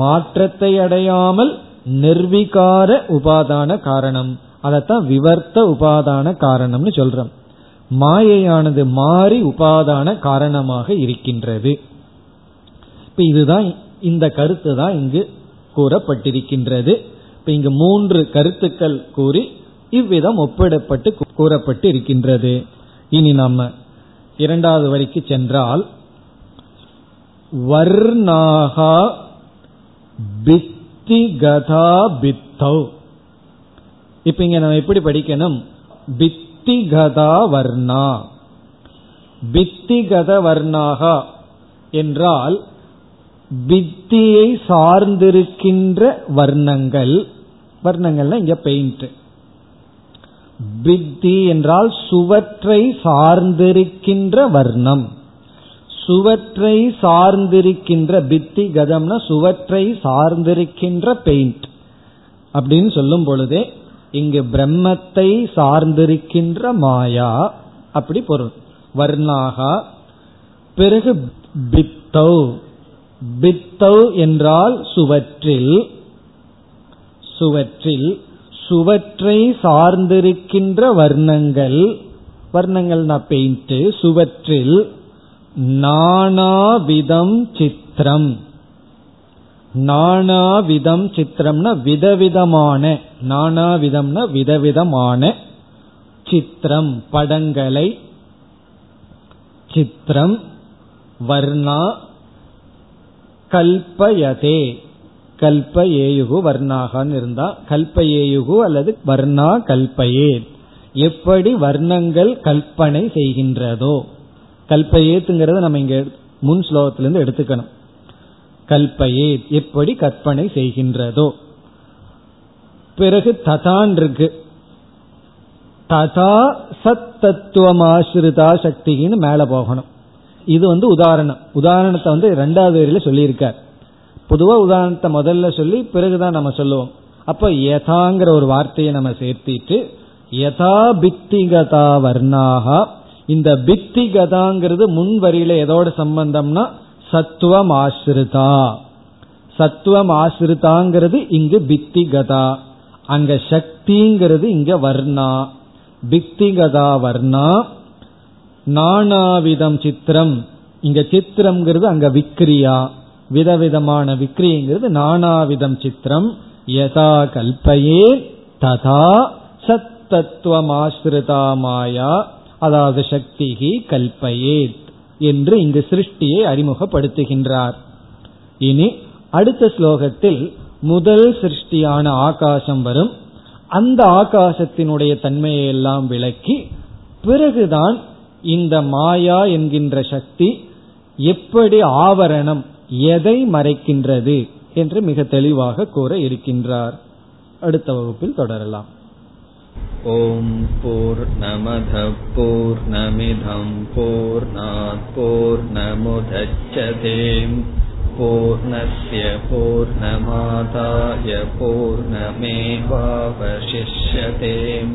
மாற்றத்தை அடையாமல் நிர்விகார உபாதான காரணம். அதைத்தான் விவர்த்த உபாதான காரணம்னு சொல்றோம். மாயையானது மாறி உபாதான காரணமாக இருக்கின்றது. இப்ப இதுதான் இந்த கருத்து தான் இங்கு கூறப்பட்டிருக்கின்றது. இப்ப இங்கு மூன்று கருத்துக்கள் கூறி இவ்விதம் ஒப்பிடப்பட்டு கூறப்பட்டு இருக்கின்றது இனி நம்ம இரண்டாவது வரைக்கு சென்றால் வர்ணாகா பித்திகதா பித்தௌ. இப்ப இங்க நம்ம எப்படி படிக்கணும்? பித்திகதா வர்ணா. பித்திகத வர்ணாகா என்றால் பித்தியை சார்ந்திருக்கின்ற வர்ணங்கள். வர்ணங்கள்னா இங்க பெயிண்ட் பித்தி என்றால் சுவற்றை சார்ந்திருக்கின்ற வர்ணம். சுவற்றை சார்ந்திருக்கின்ற பித்தி கதம்னா சுவற்றை சார்ந்திருக்கின்ற பெயிண்ட் அப்படின்னு சொல்லும் பொழுதே இங்கு பிரம்மத்தை சார்ந்திருக்கின்ற மாயா அப்படி பொருள். வர்ணாகா பிறகு பித்தௌ. பித்தௌ என்றால் சுவற்றில். சுவற்றில் சுவற்றை சார்ந்திருக்கின்ற வர்ணங்கள். வர்ணங்கள் நான் பெயிண்ட் சுவற்றில் நானாவிதம் சித்திரம். நானாவிதம் சித்திரம்னா விதவிதமான. நானாவிதம்னா விதவிதமான சித்திரம் படங்களை. சித்திரம் வர்ணா கல்பயதே. கல்ப ஏயுகு வர்ணாகான்னு இருந்தா கல்ப ஏயுகு அல்லது வர்ணா கல்பயே. எப்படி வர்ணங்கள் கல்பனை செய்கின்றதோ. கல்பயேத்துங்கிறத நம்ம இங்க முன் ஸ்லோகத்திலிருந்து எடுத்துக்கணும். கல்பயே எப்படி கற்பனை செய்கின்றதோ. பிறகு ததான் இருக்கு ததா சத் தத்துவமாசிரிதா சக்தின்னு மேல போகணும். இது வந்து உதாரணம். உதாரணத்தை வந்து ரெண்டாவது வரியில சொல்லியிருக்கார். பொதுவா உதாரணத்தை முதல்ல சொல்லி பிறகுதான் நம்ம சொல்லுவோம். அப்ப யதாங்கிற ஒரு வார்த்தையை நம்ம சேர்த்திட்டு யதா பித்திகதா வர்ணாகா இந்த பித்திகதாங்கிறது முன் வரியில எதோட சம்பந்தம்னா சத்துவம் ஆசிரிதா. சத்துவம் ஆசிரிதாங்கிறது இங்கு பித்திகதா. அங்க சக்திங்கிறது இங்க வர்ணா. பிக்திகதா வர்ணா. நானாவிதம் சித்திரம். இங்க சித்திரம்ங்கிறது அங்க விக்ரியா. விதவிதமான விக்ரிங்கிறது நானாவிதம் சித்திரம். யதா கல்பையே ததா சத்தத்துவமாசிரிதா மாயா. அதாவது சக்திகி கல்பையே என்று இங்கு சிருஷ்டியை அறிமுகப்படுத்துகின்றார். இனி அடுத்த ஸ்லோகத்தில் முதல் சிருஷ்டியான ஆகாசம் வரும். அந்த ஆகாசத்தினுடைய தன்மையை எல்லாம் விளக்கி பிறகுதான் இந்த மாயா என்கின்ற சக்தி எப்படி ஆவரணம் எதை மறைக்கின்றது என்று மிக தெளிவாக கூற இருக்கின்றார். அடுத்த வகுப்பில் தொடரலாம். ஓம் போர் நமத போர் நமிதம் போர் நாற்போர் நமுதச்சதேம் பூர்ணய பூர்ணமாதாய பூர்ணமேவாவசிஷ்யதேம்